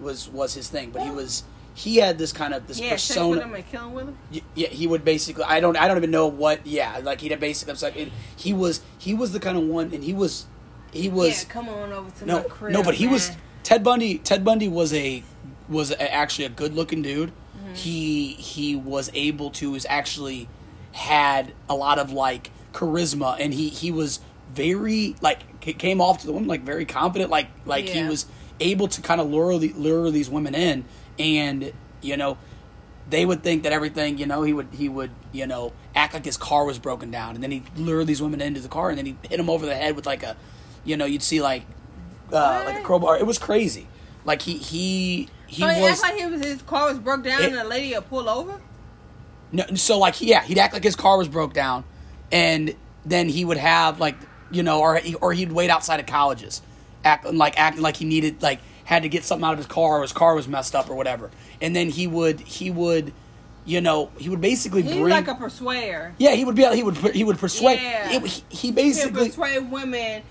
was was his thing. But he was he had this kind of this Yeah, sex with him persona. and killing with him. Yeah, he would basically. I don't. I don't even know what. Yeah, like he'd basically. It's like it, he was. He was the kind of one, and he was. He was. yeah, come on over to No, my crib. no, but he was. Ted Bundy. Ted Bundy was a was a, actually a good looking dude. Mm-hmm. He he was able to was actually had a lot of like charisma, and he he was very like came off to the woman like very confident, like like he was able to kind of lure the, lure these women in, and you know they would think that everything, you know, he would he would, you know, act like his car was broken down, and then he'd lure these women into the car, and then he'd hit them over the head with like a, you know, you'd see like, uh, like a crowbar. It was crazy. Like he he he so he was act like he was, his car was broke down It- and a lady would pull over? no, so like yeah, he'd act like his car was broke down, and then he would have like you know, or he, or he'd wait outside of colleges, acting like acting like he needed like had to get something out of his car, or his car was messed up or whatever, and then he would he would, you know, he would basically He's bring like a persuader. yeah he would be he would he would persuade Yeah. it- he, he He basically persuade women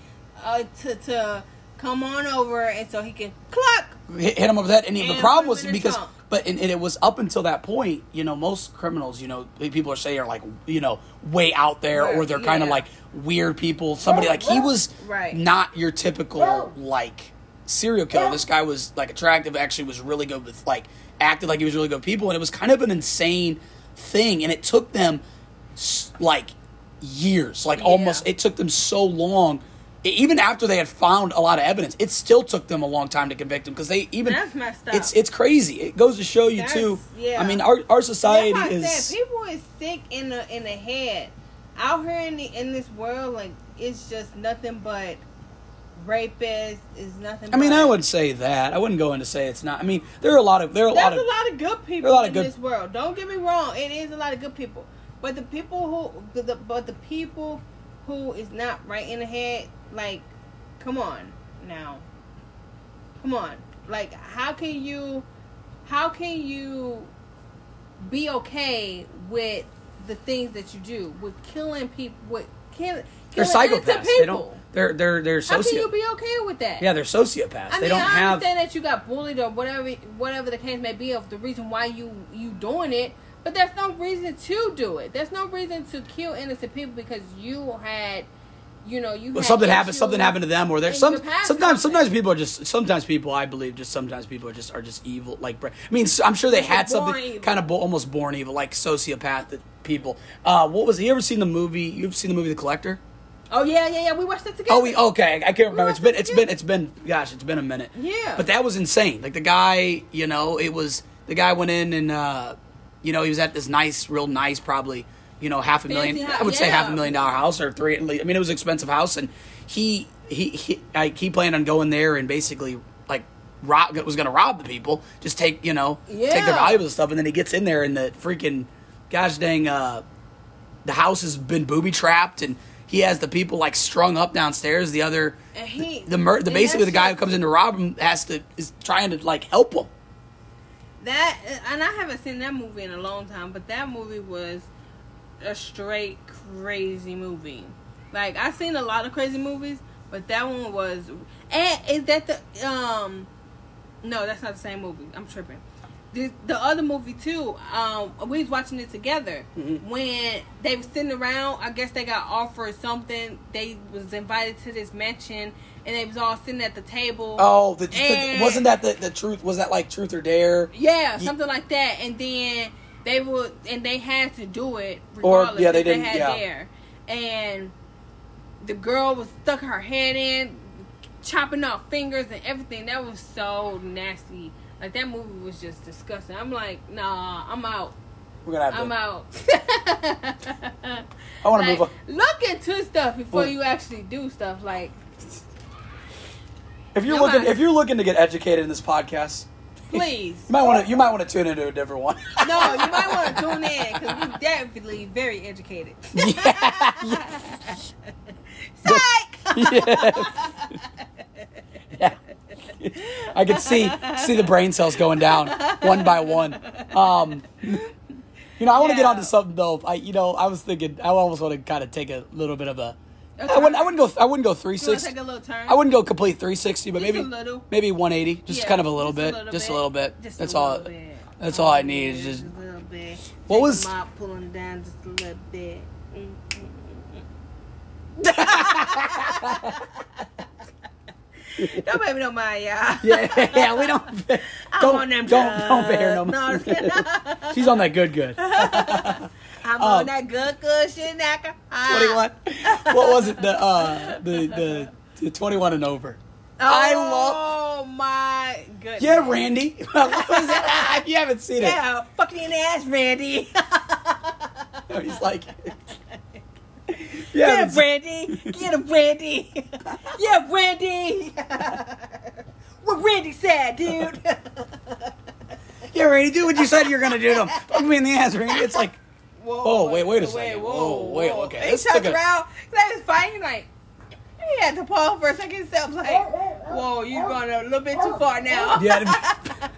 uh, to to come on over, and so he can cluck. hit, him over that. And, the problem was him in the because, trunk. But and, and it was up until that point, you know, most criminals, you know, people are saying are like, you know, way out there, Right, or they're kind of yeah. like weird people. Somebody like he was Right. not your typical like serial killer. This guy was like attractive. Actually, was really good with like acted like he was really good people, and it was kind of an insane thing. And it took them like years, like Yeah. almost. It took them so long. Even after they had found a lot of evidence, it still took them a long time to convict him because they even That's messed up. it's it's crazy. It goes to show you That's- too. yeah. I mean, our our society is. said people is sick in the in the head. Out here in the in this world, like it's just nothing but rapists. Is nothing. I mean, I would say that. I wouldn't go in to say it's not. I mean, there are a lot of there are a lot of a lot of good people a lot of in good- this world. Don't get me wrong. It is a lot of good people, but the people who, but the, but the people who is not right in the head, like, come on now, come on. Like, how can you, how can you be okay with the things that you do with killing people with killing? they're killing innocent psychopaths. They don't. They're they're they're How can you sociopaths. be okay with that? Yeah, they're sociopaths. I they don't I have. understand that you got bullied or whatever, whatever the case may be of the reason why you you doing it, but there's no reason to do it. There's no reason to kill innocent people because you had, you know, you had something happened. Something happened to them, or there's some. Sometimes, something. sometimes people are just. Sometimes people, I believe, just sometimes people are just are just evil. Like, I mean, I'm sure they had something evil. kind of bo- almost born evil, like sociopath people. Uh, what was? You ever seen the movie? You've seen the movie The Collector? Oh yeah, yeah, yeah. We watched it together. Oh, we okay. I can't remember. It's been. It's it been. It's been. Gosh, it's been a minute. Yeah. But that was insane. Like the guy, you know, it was the guy went in and, uh, you know, he was at this nice, real nice, probably, you know, half a million. I would say half a million dollar house or three. I mean, it was an expensive house, and he he he like he planned on going there and basically like rob was going to rob the people, just take you know take their Yeah. valuables and stuff, and then he gets in there and the freaking gosh dang uh, the house has been booby trapped and. He has the people like strung up downstairs. The other, he- the, mur- the basically the guy who comes in to rob him has to is trying to like help him. That and I haven't seen that movie in a long time, but that movie was a straight crazy movie. Like I've seen a lot of crazy movies, but that one was. And is that the um? No, that's not the same movie. I'm tripping. The, the other movie too. Um, we was watching it together Mhm. when they was sitting around. I guess they got offered something. They was invited to this mansion, and they was all sitting at the table. Oh, the, the- And- wasn't that the, the truth? Was that like truth or dare? Yeah, Ye- something like that. And then they would, and they had to do it Or, regardless. yeah, they didn't- had yeah. there. And the girl was stuck her head in, chopping off fingers and everything. That was so nasty. Like that movie was just disgusting. I'm like, nah, I'm out. We're gonna have to. I'm out. I want to Like, move on. Look into stuff before Well- you actually do stuff. Like, If you're looking, if you're looking to get educated in this podcast, please. you might want to. You might want to tune into a different one. No, you might want to tune in because we're definitely very educated. yeah. Psych! yeah. I could see see the brain cells going down one by one. Um, you know, I want to get Yeah. onto something though. I, you know, I was thinking, I almost want to kind of take a little bit of a. A I wouldn't. I wouldn't go. I wouldn't go three want sixty. take a little turn? I wouldn't go complete 360, but Just maybe a maybe 180, just Yeah, kind of a little just bit, little just a little bit. Just that's a all. bit. That's all I need is just- a little bit. What Take was- them out, pull them down just a little bit. Mm, mm, mm, mm. Don't baby don't mind, y'all. Yeah, yeah, we don't. Don't on them don't don't pay her no No, more. just. She's on that good good. I'm Um, on that good, good shit, knocker. Twenty one. What was it? The uh the the, the twenty one and over. I love- Oh my goodness. Yeah, Randy. You haven't seen it. Yeah, fucking in the ass, Randy. He's like, Get yeah, him, Randy. Get him, Randy. Yeah, Randy. what Randy said, dude. yeah, Randy, do what you said you're gonna do to him. Fuck me in the ass, Randy. It's like, Whoa, Oh, wait, wait a second. Whoa, wait, okay, He this turned took a- around. That was fighting like. He had to pause for a second. Himself like, whoa, you're going a little bit too far now. yeah,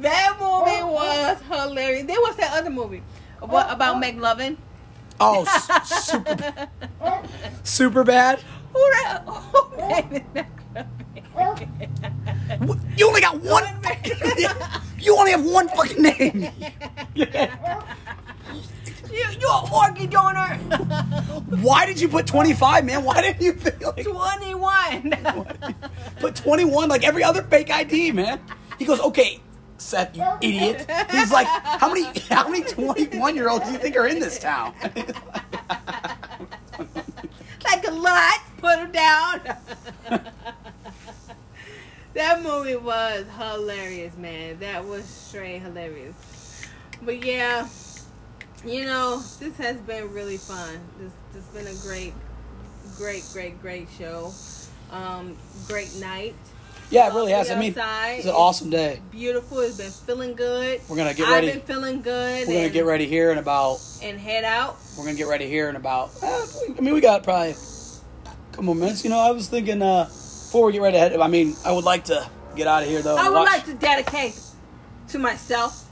That movie was hilarious. There was that other movie what, about McLovin. oh, s- super, super bad. Who that? Who made McLovin? You only got one. you only have one fucking name. You, you an organ donor? Why did you put 25, man? Why didn't you feel like 21. put 21 like every other fake ID, man? He goes, okay, Seth, you idiot. He's like, how many how many 21 year olds do you think are in this town? like a lot. Put him down. that movie was hilarious, man. That was straight hilarious. But yeah, you know, this has been really fun. This this has been a great, great, great, great show. Um, great night. yeah, it really has. I mean, it's an awesome day. Beautiful. It's been feeling good. We're gonna get ready. I've been feeling good. We're gonna and, get ready here in about. and head out. We're gonna get ready here in about. Uh, I mean, we got probably a couple more minutes. You know, I was thinking uh, before we get ready to head. I mean, I would like to get out of here though. I would watch- like to dedicate to myself.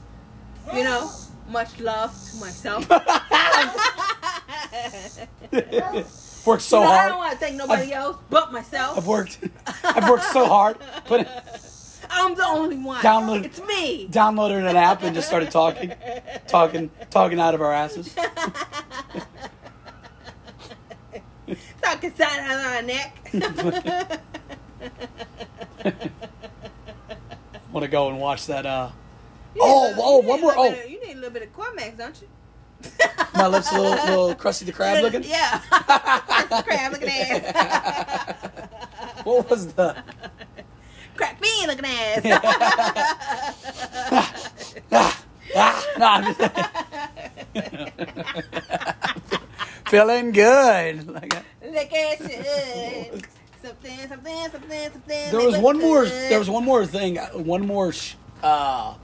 You know, much love to myself. worked so You know, I don't want to thank nobody I've- else but myself. I've worked. I've worked so hard. Put I'm the only one. Download- It's me. downloaded an app and just started talking, talking, talking out of our asses. Talking side out of our neck. Want to go and watch that? Uh, Oh, a little- oh, one a more- oh. of- you need a little bit of Carmex, don't you? my lips a little, little crusty the crab looking. Yeah. Crab looking ass. What was the? Crack me looking ass. Ah, ah, just- Feeling good. Like, uh, Look at you. Something, something, something, something. there was one more. There was one more thing. uh, One more. Sh- uh,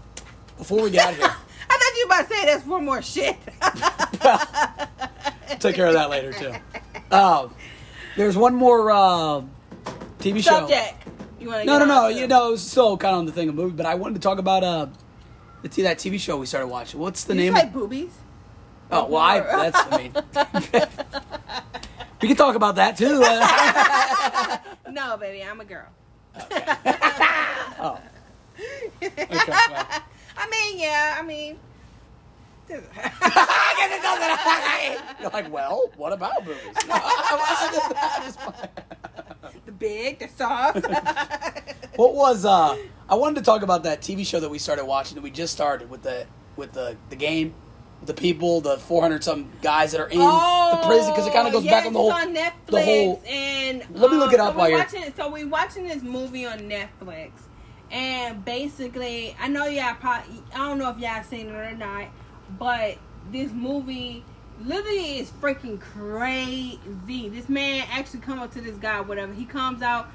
before we get out of here, I thought you were about to say that's one more shit. take care of that later too. Um, there's one more uh, TV show. Subject. You want No, no, no. You know, it was still kind of on the thing of movie, but I wanted to talk about uh, the t- that TV show we started watching. What's the you name? say boobies? oh, well, I, that's I mean, we can talk about that too. No, baby, I'm a girl. oh, okay. well. I mean, yeah, I mean. You're like, well, what about movies? the big, the soft. what was uh? I wanted to talk about that TV show that we started watching that we just started with the with the the game. The people, the four hundred some guys that are in the prison, because it kind of goes Oh, yes, back on the whole. On Netflix, the whole- and Let me look it um, up so while you're- watching. So we're watching this movie on Netflix, and basically, I know y'all probably. I don't know if y'all seen it or not, but this movie literally is freaking crazy. This man actually come up to this guy, whatever. He comes out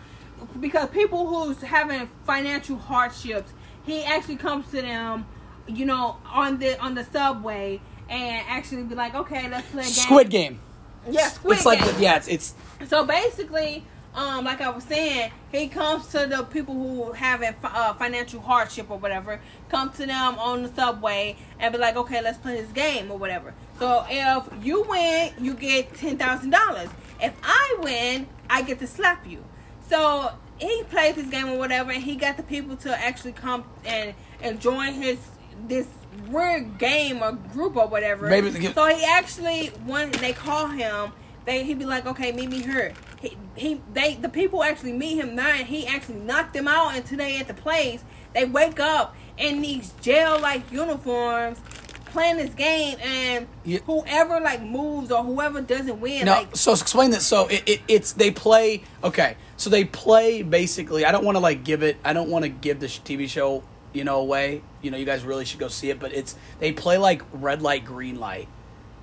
because people who's having financial hardships, he actually comes to them, you know, on the on the subway and actually be like, okay, let's play a game. Squid Game. Yeah, Squid it's like Game. the, yeah, it's it's So basically, um, like I was saying, he comes to the people who have a uh, financial hardship or whatever, come to them on the subway and be like, okay, let's play this game or whatever. So if you win, you get ten thousand dollars. If I win, I get to slap you. So he plays this game or whatever, and he got the people to actually come and and join his this weird game or group or whatever. Maybe get- so he actually when they call him, they he'd be like, okay, meet me here. He, he they the people actually meet him there, and he actually knocked them out until they at the place. They wake up in these jail like uniforms, playing this game, and Yeah. whoever like moves or whoever doesn't win, No, like so explain this. So it, it, it's they play. Okay, so they play basically. I don't want to like give it. I don't want to give the TV show you know away. You know, you guys really should go see it. But it's they play like red light, green light,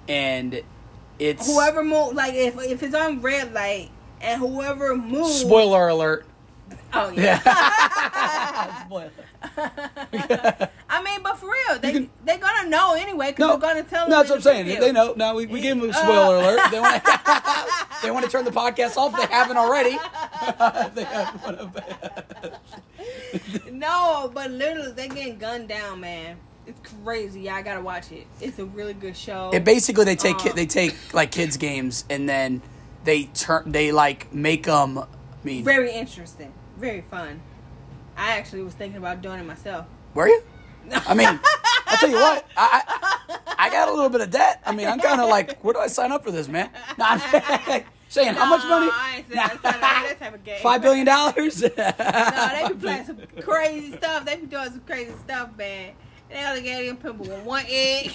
and it's whoever moves, like if if it's on red light and whoever moves, Spoiler alert. Oh yeah. Spoiler. I mean, but for real, they can- they're gonna know anyway because No, they're gonna tell. no, them that's what I'm saying. They know. No, we, we gave them a Uh. spoiler alert. They want to. they want to turn the podcast off. They haven't already. They haven't. No, but literally, they're getting gunned down, man. It's crazy. Yeah, I gotta watch it. It's a really good show. It basically they take Uh. they take like kids games and then they turn they like make them. I mean, Very interesting. Very fun. I actually was thinking about doing it myself. were you? I mean, I'll tell you what. I, I I got a little bit of debt. I mean, I'm kind of like, where do I sign up for this, man? No, I'm saying how much money? No, I ain't saying I signed up for that type of game. Five billion dollars. No, they be playing some crazy stuff. They be doing some crazy stuff, man. They only gave them people with one egg.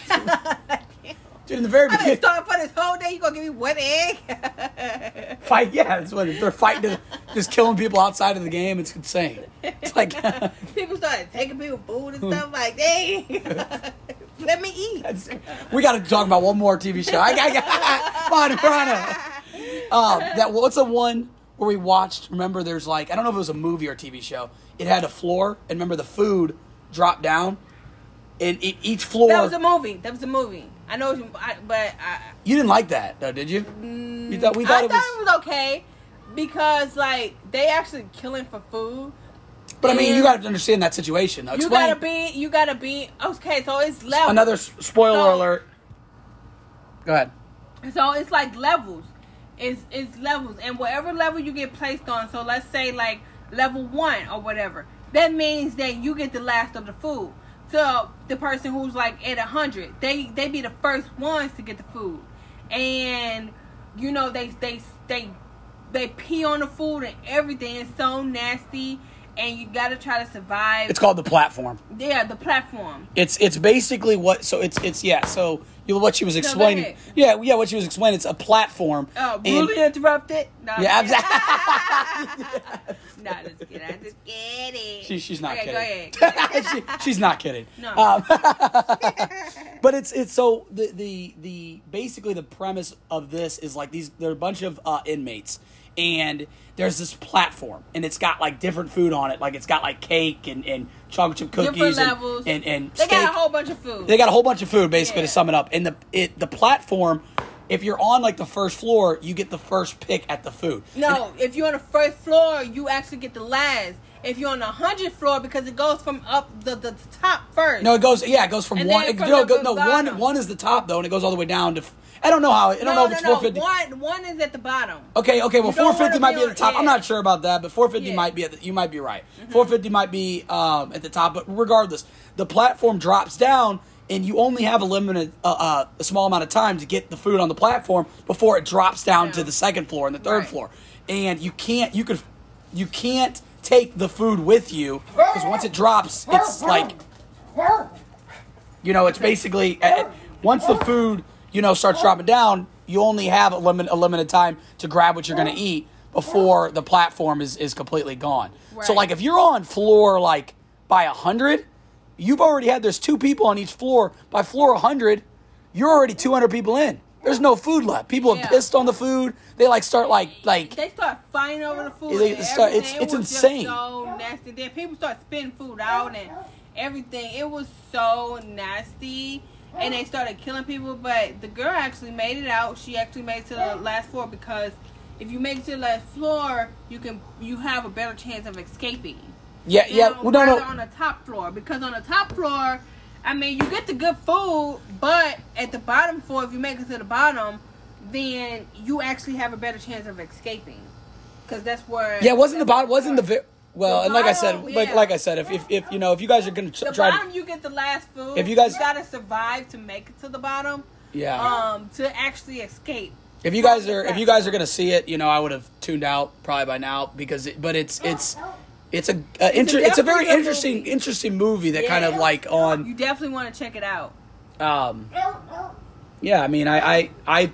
Dude, in the very I've been beginning, for this whole day. You gonna give me one egg? fight. Yeah, that's what they're fighting, to, just killing people outside of the game. It's insane. It's like. people started taking people food and stuff like, dang, let me eat. we got to talk about one more TV show. I got on, Piranha. Um, that what's the one where we watched? Remember, there's like I don't know if it was a movie or a TV show. It had a floor, and remember the food dropped down, and it, each floor. That was a movie. That was a movie. I know, I, but I, you didn't like that, though, did you? you thought we mm, I thought it thought was. it was okay because like they actually killing for food. But I mean, you got to understand that situation. Though. You gotta be. You gotta be. Okay, so it's levels. Another spoiler So- alert. Go ahead. So it's like levels. It's it's levels, and whatever level you get placed on. So let's say like level one or whatever. That means that you get the last of the food. So the person who's like at a hundred, they they be the first ones to get the food, and you know they they they they pee on the food and everything. It's so nasty, and you gotta try to survive. It's called the platform. yeah, the platform. It's it's basically what so it's it's yeah so you what she was explaining ahead. yeah yeah what she was explaining it's a platform Oh, and- really interrupted? No, yeah I'm exactly no, just kidding. I'm just kidding. she, she's not okay, kidding Go ahead. she, she's not kidding No. um, but it's it's so the the the basically the premise of this is like these there are a bunch of uh, inmates and there's this platform and it's got like different food on it like it's got like cake and, and chocolate chip cookies Different and, levels. and and they steak. got a whole bunch of food. They got a whole bunch of food basically Yeah. to sum it up. And the it the platform, if you're on like the first floor, you get the first pick at the food. no, if you're on the first floor, you actually get the last. If you're on the hundredth floor, because it goes from up the, the top first. No, it goes yeah, it goes from And one. It, no, go, no, one one is the top though, and it goes all the way down to. I don't know how. I don't no, know if it's no. 450. One, one is at the bottom. Okay, okay. Well, You 450 might be at the top. I'm not sure about that, but 450 Yeah. might be at the. You might be right. 450 might be um, at the top, but regardless, the platform drops down, and you only have a limited, uh, uh, a small amount of time to get the food on the platform before it drops down Yeah. to the second floor and the third Right. floor, and you can't. You could, you can't take the food with you because once it drops, it's like you know, it's basically uh, once the food you know starts dropping down, you only have a limit a limited time to grab what you're going to eat before the platform is is completely gone. So like if you're on floor like by a hundred, you've already had there's two people on each floor. By floor hundred, you're already 200 people in. There's no food left. People have Yeah. pissed on the food. They like start like like They start fighting over the food. They start- it's- It it's just insane. so nasty. Then people start spitting food out and everything. It was so nasty. And they started killing people. But the girl actually made it out. She actually made it to the last floor because if you make it to the last floor, you can you have a better chance of escaping. yeah yeah. Now, Well, no rather no. on the top floor because on the top floor, I mean, you get the good food, but at the bottom floor, if you make it to the bottom, then you actually have a better chance of escaping because that's where. Yeah, wasn't the bottom wasn't the vi- well, The and like I said, bottom, like like I said, if, if if you know if you guys are gonna tr- the try bottom to you get the last food. If you guys- gotta survive to make it to the bottom, yeah. um, to actually escape. If you guys are if you guys are gonna see it, you know I would have tuned out probably by now because it, but it's it's it's a, a inter- it's a very interesting movie. interesting movie that kind of like on You definitely want to check it out. um, yeah, I mean, I, I, I,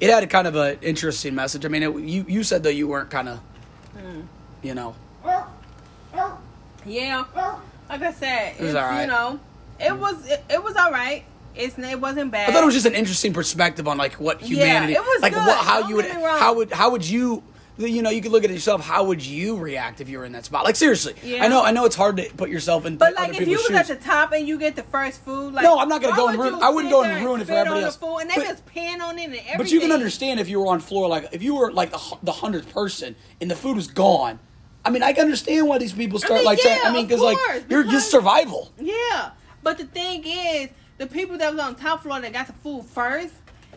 it had a kind of an interesting message. I mean, it, you, you said though you weren't kind of, Hmm. you know, Yeah, like I said, it's, alright. you know, it mm. was it, it was all right. It's it wasn't bad. I thought it was just an interesting perspective on like what Yeah, humanity, it was like good. what, how Don't you would, get me wrong. how would, how would you, you know, you could look at it yourself. How would you react if you were in that spot? Like seriously, Yeah. I know, I know it's hard to put yourself in But like, if you was at the top and you get the first food, like No, I'm not gonna go and ruin- I wouldn't go and ruin it for everybody else. Food and they But- just pan on it and everything. But you can understand if you were on floor, like if you were like the the hundredth person and the food was gone. I mean, I can understand why these people start mean, like. trying- yeah, I mean, of because like you're because- just survival. Yeah, but the thing is, the people that was on top floor that got the food first,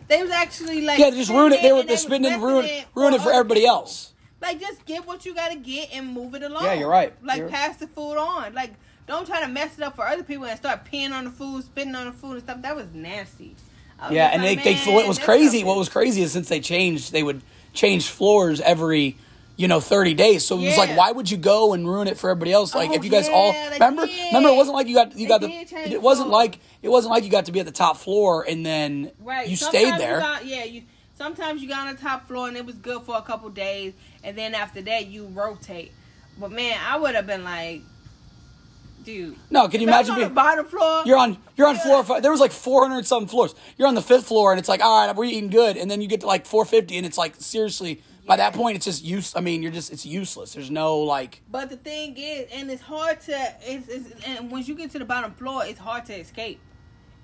they was actually like Yeah, just ruin it. They were and they're spending messing ruin it ruin it for everybody people. else. Like, just get what you gotta get and move it along. Yeah, you're right. Like, You're- pass the food on. Like, don't try to mess it up for other people and start peeing on the food, spitting on the food and stuff. That was nasty. Was Yeah, and they, like, they man, what was crazy. not What was crazy is since they changed, they would change floors every you know 30 days. So it was like, why would you go and ruin it for everybody else? Like Oh, if you guys all yeah, they remember, did. remember it wasn't like you got you They got the it wasn't floors. like it wasn't like you got to be at the top floor and then Right. you Sometimes stayed there. got- yeah, you sometimes you got on the top floor and it was good for a couple days, and then after that you rotate. But man, I would have been like, dude. no, can you if I was imagine on being the bottom floor? You're on you're on floor five. There was like 400 something floors. You're on the fifth floor, and it's like, all right, we're eating good, and then you get to like 450, and it's like, seriously, by that point, it's just use. I mean, you're just it's useless. There's no like, But the thing is, and it's hard to, it's, it's and once you get to the bottom floor, it's hard to escape.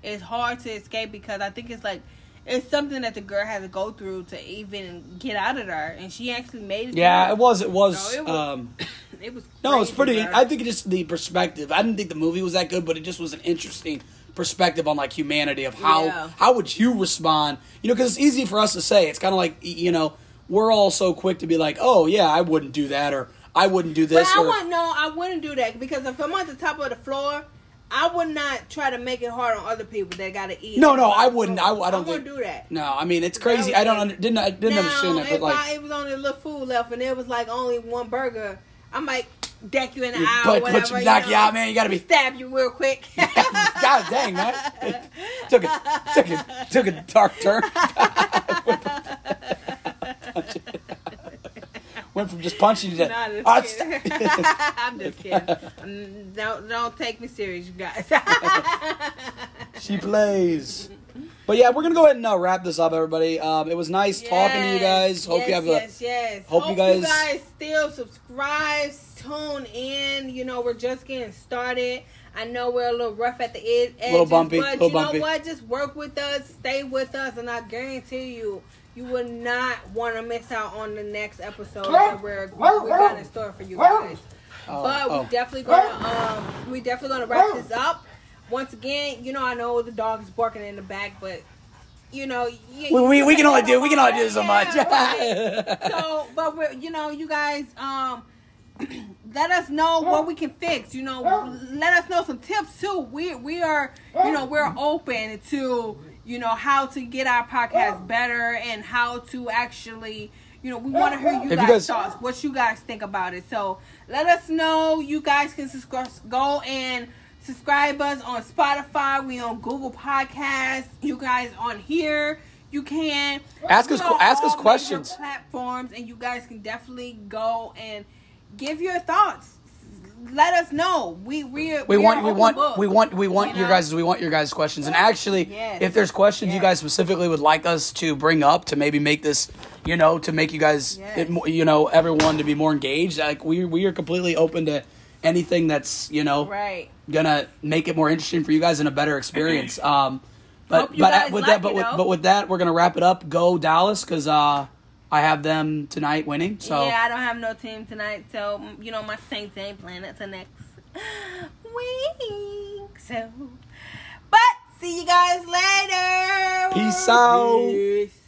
It's hard to escape because I think it's like it's something that the girl had to go through to even get out of there, and she actually made it. yeah, it was it was. No, it was- um, It was. no, it's crazy, pretty. bro. I think it's just the perspective. I didn't think the movie was that good, but it just was an interesting perspective on like humanity of how Yeah. how would you respond? You know, because it's easy for us to say. It's kind of like y- you know we're all so quick to be like, oh yeah, I wouldn't do that, or I wouldn't do But this. I or, wouldn't. No, I wouldn't do that because if I'm at the top of the floor, I would not try to make it hard on other people that gotta eat. No, no, I wouldn't. I- I don't I wouldn't do that. No, I mean it's crazy. I don't under, didn't I didn't now, understand that, but if like, I, it was only a little food left and it was like only one burger, I might deck you in the eye but- or but you knock you know, out, man. You gotta be- stab you real quick. God dang, man, took a took a took a dark turn. Went from just punching you to Nah, just Oh, kidding. I'm just kidding. Mm, Don't don't take me serious, you guys. she plays. But yeah, we're gonna go ahead and uh, wrap this up, everybody. Um, it was nice talking to you guys. Hope yes, you have yes, yes. hope you guys- still subscribe, tune in. You know, we're just getting started. I know we're a little rough at the ed- edges, Little bumpy, but little you know bumpy. what? Just work with us, stay with us, and I guarantee you, you will not want to miss out on the next episode that we're we got in store for you guys. Oh, But oh. we definitely gonna um we definitely gonna wrap this up. Once again, you know I know the dog is barking in the back, but you know you, we, we, we can only do we can only do so Yeah, much. right. so, but we're you know you guys um let us know what we can fix. You know, let us know some tips too. We we are you know we're open to you know how to get our podcast oh. better and how to actually you know we oh, want to hear oh. you you guys, guys- thoughts, what you guys think about it. So let us know. You guys can subscribe, go and subscribe us on Spotify. We on Google Podcasts. You guys on here. You can Ask us ask us questions. platforms, and you guys can definitely go and give your thoughts. Let us know. We we We we want we want book. we want we want You your guys we want your guys questions and actually Yes. if there's questions you guys specifically would like us to bring up to maybe make this you know to make you guys Yes. it, you know everyone to be more engaged like we we are completely open to anything that's you know right. gonna make it more interesting for you guys and a better experience um but but with like that but with, but with that we're gonna wrap it up go Dallas because uh I have them tonight winning so Yeah, I don't have no team tonight, so mm, you know my Saints ain't playing until next week. So, but see you guys later. Peace out. Peace.